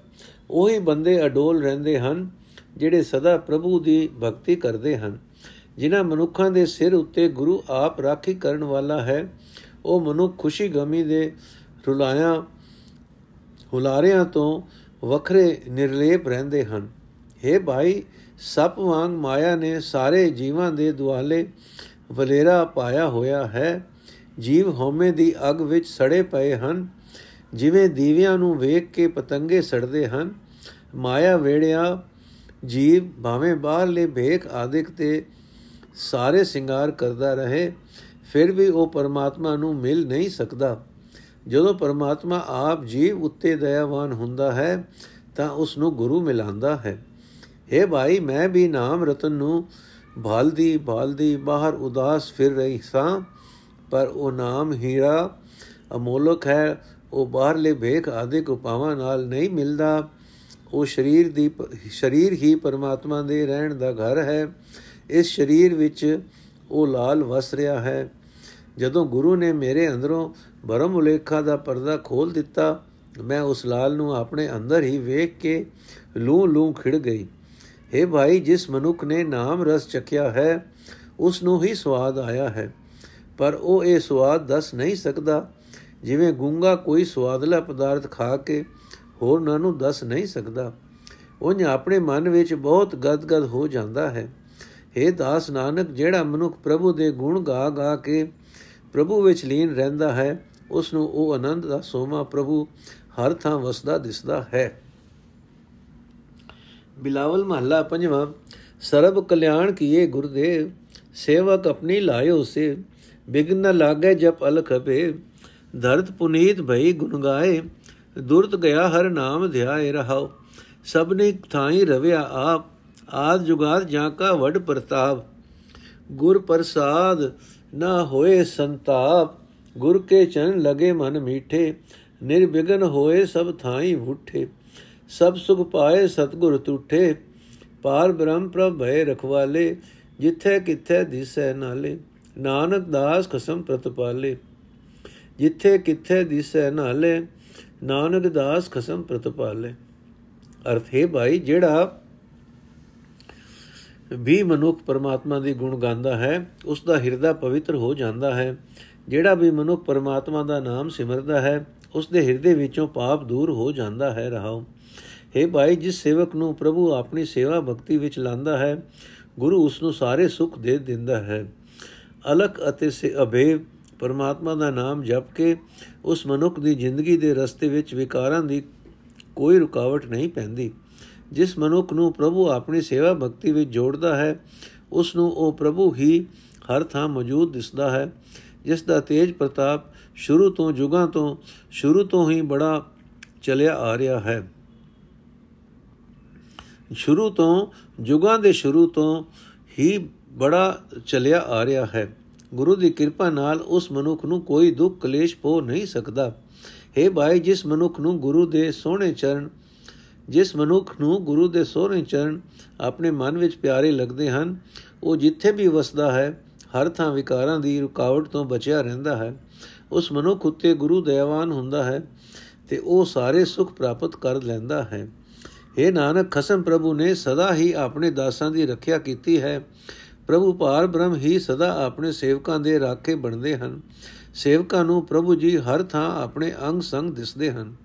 ਉਹੀ ਬੰਦੇ ਅਡੋਲ ਰਹਿੰਦੇ ਹਨ, ਜਿਹੜੇ ਸਦਾ ਪ੍ਰਭੂ ਦੀ ਭਗਤੀ ਕਰਦੇ ਹਨ। ਜਿਨ੍ਹਾਂ ਮਨੁੱਖਾਂ ਦੇ ਸਿਰ ਉੱਤੇ ਗੁਰੂ ਆਪ ਰਾਖੀ ਕਰਨ ਵਾਲਾ ਹੈ, ਉਹ ਮਨੁੱਖ ਖੁਸ਼ੀ ਗਮੀ ਦੇ ਰੁਲਾਇਆਂ ਹੁਲਾਰਿਆਂ ਤੋਂ ਵੱਖਰੇ ਨਿਰਲੇਪ ਰਹਿੰਦੇ ਹਨ। हे ਭਾਈ, ਸੱਪ ਵਾਂਗ ਮਾਇਆ ਨੇ ਸਾਰੇ ਜੀਵਾਂ ਦੇ ਦੁਆਲੇ ਵਲੇਰਾ ਪਾਇਆ ਹੋਇਆ ਹੈ। ਜੀਵ ਹਉਮੈ ਦੀ ਅਗ ਵਿੱਚ ਸੜੇ ਪਏ ਹਨ। ਜਿਵੇਂ ਦੀਵਿਆਂ ਨੂੰ ਵੇਖ ਕੇ ਪਤੰਗੇ ਸੜਦੇ ਹਨ। ਮਾਇਆ ਵੇੜਿਆ, ਜੀਵ ਭਾਵੇਂ ਬਾਹਰਲੇ ਭੇਖ ਆਦਿਕ ਤੇ ਸਾਰੇ ਸ਼ਿੰਗਾਰ ਕਰਦਾ ਰਹੇ, ਫਿਰ ਵੀ ਉਹ ਪਰਮਾਤਮਾ ਨੂੰ ਮਿਲ ਨਹੀਂ ਸਕਦਾ। ਜਦੋਂ ਪਰਮਾਤਮਾ ਆਪ ਜੀਵ ਉੱਤੇ ਦਇਆਵਾਨ ਹੁੰਦਾ ਹੈ, ਤਾਂ ਉਸ ਨੂੰ ਗੁਰੂ ਮਿਲਾਂਦਾ ਹੈ। हे ਭਾਈ, ਮੈਂ ਵੀ ਨਾਮ ਰਤਨ ਨੂੰ ਭਾਲਦੀ ਭਾਲਦੀ ਬਾਹਰ ਉਦਾਸ ਫਿਰ ਰਹੀ ਸਾਂ, ਪਰ ਉਹ ਨਾਮ ਹੀਰਾ ਅਮੋਲਕ ਹੈ, ਉਹ ਬਾਹਰਲੇ ਭੇਖ ਆਦਿਕ ਉਪਾਵਾਂ ਨਾਲ ਨਹੀਂ ਮਿਲਦਾ। ਉਹ ਸਰੀਰ ਦੀ ਸਰੀਰ ਹੀ ਪਰਮਾਤਮਾ ਦੇ ਰਹਿਣ ਦਾ ਘਰ ਹੈ। ਇਸ ਸਰੀਰ ਵਿੱਚ ਉਹ ਲਾਲ ਵਸ ਰਿਹਾ ਹੈ। ਜਦੋਂ ਗੁਰੂ ਨੇ ਮੇਰੇ ਅੰਦਰੋਂ ਬਰਮ ਉਲੇਖਾ ਦਾ ਪਰਦਾ ਖੋਲ ਦਿੱਤਾ। ਮੈਂ ਉਸ ਲਾਲ ਨੂੰ ਆਪਣੇ ਅੰਦਰ ਹੀ ਵੇਖ ਕੇ ਲੂ ਲੂ ਖਿੜ ਗਈ। हे ਭਾਈ, ਜਿਸ ਮਨੁੱਖ ਨੇ ਨਾਮ ਰਸ ਚਖਿਆ ਹੈ, ਉਸ ਨੂੰ ਹੀ ਸਵਾਦ ਆਇਆ ਹੈ। ਪਰ ਉਹ ਇਹ ਸਵਾਦ ਦੱਸ ਨਹੀਂ ਸਕਦਾ। ਜਿਵੇਂ ਗੁੰਗਾ ਕੋਈ ਸਵਾਦਲਾ ਪਦਾਰਥ ਖਾ ਕੇ ਹੋਰਨਾਂ ਨੂੰ ਦੱਸ ਨਹੀਂ ਸਕਦਾ। ਉਹ ਆਪਣੇ ਮਨ ਵਿੱਚ ਬਹੁਤ ਗਦਗਦ ਹੋ ਜਾਂਦਾ ਹੈ। हे ਦਾਸ ਨਾਨਕ, ਜਿਹੜਾ ਮਨੁੱਖ ਪ੍ਰਭੂ ਦੇ ਗੁਣ ਗਾ ਗਾ ਕੇ ਪ੍ਰਭੂ ਵਿੱਚ ਲੀਨ ਰਹਿੰਦਾ ਹੈ ਉਸ ਨੂੰ ਉਹ ਆਨੰਦ ਦਾ ਸੋਮਾ ਪ੍ਰਭੂ ਹਰ ਥਾਂ ਵਸਦਾ ਦਿਸਦਾ ਹੈ। ਬਿਲਾਵਲ ਮਹੱਲਾ ਪੰਜਵਾਂ, ਸਰਬ ਕਲਿਆਣ ਕੀਏ ਗੁਰਦੇਵ, ਸੇਵਕ ਆਪਣੀ ਲਾਇਓ ਸੇ, ਬਿਗਨ ਨ ਲਾਗੇ ਜਪ ਅਲਖ ਭੇ ਧਰਤ ਪੁਨੀਤ ਭਈ ਗੁਣ ਗਾਏ, ਦੁਰਤ ਗਿਆ ਹਰ ਨਾਮ ਧਿਆਏ ਰਹਾਓ ਸਭਨੇ ਥਾਈ ਰਵਿਆ ਆਪ, ਆਦ ਜੁਗਾਦ ਜਾਂ ਕਾ ਵਡ ਪ੍ਰਤਾਪ, ਗੁਰ ਪ੍ਰਸਾਦ ਨਾ ਹੋਏ ਸੰਤਾਪ। ਗੁਰ ਕੇ ਚਰਨ ਲਗੇ ਮਨ ਮੀਠੇ ਨਿਰਵਿਗਨ ਹੋਏ ਸਭ ਥਾਈ ਭੁੱਠੇ ਸਭ ਸੁਖ ਪਾਏ ਸਤਗੁਰ ਤੁਠੇ, ਪਾਰ ਬ੍ਰਹਮ ਪ੍ਰਭ ਭਏ ਰਖਵਾਲੇ, ਜਿੱਥੇ ਕਿੱਥੇ ਦਿਸੈ ਨਾਲੇ, ਨਾਨਕ ਦਾਸ ਕਸਮ ਪ੍ਰਤਪਾਲੇ ਜਿੱਥੇ ਕਿੱਥੇ ਦਿਸੈ ਨਾਲੇ, ਨਾਨਕ ਦਾਸ ਖਸਮ ਪ੍ਰਤਪਾਲੇ ਅਰਥ ਹੈ ਭਾਈ, ਜਿਹੜਾ ਵੀ ਮਨੁੱਖ ਪਰਮਾਤਮਾ ਦੀ ਗੁਣ ਗਾਉਂਦਾ ਹੈ ਉਸ ਦਾ ਹਿਰਦਾ ਪਵਿੱਤਰ ਹੋ ਜਾਂਦਾ ਹੈ। ਜਿਹੜਾ ਵੀ ਮਨੁੱਖ ਪਰਮਾਤਮਾ ਦਾ ਨਾਮ ਸਿਮਰਦਾ ਹੈ ਉਸ ਦੇ ਹਿਰਦੇ ਵਿੱਚੋਂ ਪਾਪ ਦੂਰ ਹੋ ਜਾਂਦਾ ਹੈ ਰਹਾਉ हे ਭਾਈ, ਜਿਸ ਸੇਵਕ ਨੂੰ ਪ੍ਰਭੂ ਆਪਣੀ ਸੇਵਾ ਭਗਤੀ ਵਿੱਚ ਲਾਂਦਾ ਹੈ, ਗੁਰੂ ਉਸ ਨੂੰ ਸਾਰੇ ਸੁੱਖ ਦੇ ਦਿੰਦਾ ਹੈ। ਅਲਕ ਅਤੇ ਸੇ ਅਭੇਵ ਪਰਮਾਤਮਾ ਦਾ ਨਾਮ ਜਪ ਕੇ ਉਸ ਮਨੁੱਖ ਦੀ ਜ਼ਿੰਦਗੀ ਦੇ ਰਸਤੇ ਵਿੱਚ ਵਿਕਾਰਾਂ ਦੀ ਕੋਈ ਰੁਕਾਵਟ ਨਹੀਂ ਪੈਂਦੀ। ਜਿਸ ਮਨੁੱਖ ਨੂੰ ਪ੍ਰਭੂ ਆਪਣੀ ਸੇਵਾ ਭਗਤੀ ਵਿੱਚ ਜੋੜਦਾ ਹੈ ਉਸ ਨੂੰ ਉਹ ਪ੍ਰਭੂ ਹੀ ਹਰ ਥਾਂ ਮੌਜੂਦ ਦਿਸਦਾ ਹੈ। ਜਿਸ ਦਾ ਤੇਜ ਪ੍ਰਤਾਪ ਸ਼ੁਰੂ ਤੋਂ ਯੁਗਾਂ ਤੋਂ ਸ਼ੁਰੂ ਤੋਂ ਹੀ ਬੜਾ ਚੱਲਿਆ ਆ ਰਿਹਾ ਹੈ। ਸ਼ੁਰੂ ਤੋਂ ਯੁਗਾਂ ਦੇ ਸ਼ੁਰੂ ਤੋਂ ਹੀ ਬੜਾ ਚੱਲਿਆ ਆ ਰਿਹਾ ਹੈ। ਗੁਰੂ ਦੀ ਕਿਰਪਾ ਨਾਲ ਉਸ ਮਨੁੱਖ ਨੂੰ ਕੋਈ ਦੁੱਖ ਕਲੇਸ਼ ਪੋ ਨਹੀਂ ਸਕਦਾ। ਹੈ ਭਾਈ, ਜਿਸ ਮਨੁੱਖ ਨੂੰ ਗੁਰੂ ਦੇ ਸੋਹਣੇ ਚਰਨ, ਜਿਸ ਮਨੁੱਖ ਨੂੰ ਗੁਰੂ ਦੇ ਸੋਹਣੇ ਚਰਨ ਆਪਣੇ ਮਨ ਵਿੱਚ ਪਿਆਰੇ ਲੱਗਦੇ ਹਨ, ਉਹ ਜਿੱਥੇ ਵੀ ਵਸਦਾ ਹੈ ਹਰ ਥਾਂ ਵਿਕਾਰਾਂ ਦੀ ਰੁਕਾਵਟ ਤੋਂ ਬਚਿਆ ਰਹਿੰਦਾ ਹੈ। ਉਸ ਮਨੁੱਖ ਉਤੇ ਗੁਰੂ ਦਇਆਵਾਨ ਹੁੰਦਾ ਹੈ ਤੇ ਉਹ ਸਾਰੇ ਸੁਖ ਪ੍ਰਾਪਤ ਕਰ ਲੈਂਦਾ ਹੈ। ਇਹ ਨਾਨਕ, ਖਸਮ ਪ੍ਰਭੂ ਨੇ ਸਦਾ ਹੀ ਆਪਣੇ ਦਾਸਾਂ ਦੀ ਰੱਖਿਆ ਕੀਤੀ ਹੈ। ਪ੍ਰਭੂ ਪਾਰ ਬ੍ਰਹਮ ਹੀ ਸਦਾ ਆਪਣੇ ਸੇਵਕਾਂ ਦੇ ਰਾਖੇ ਬਣਦੇ ਹਨ। ਸੇਵਕਾਂ ਨੂੰ ਪ੍ਰਭੂ ਜੀ ਹਰ ਥਾਂ ਆਪਣੇ ਅੰਗ ਸੰਗ ਦਿਸਦੇ ਹਨ।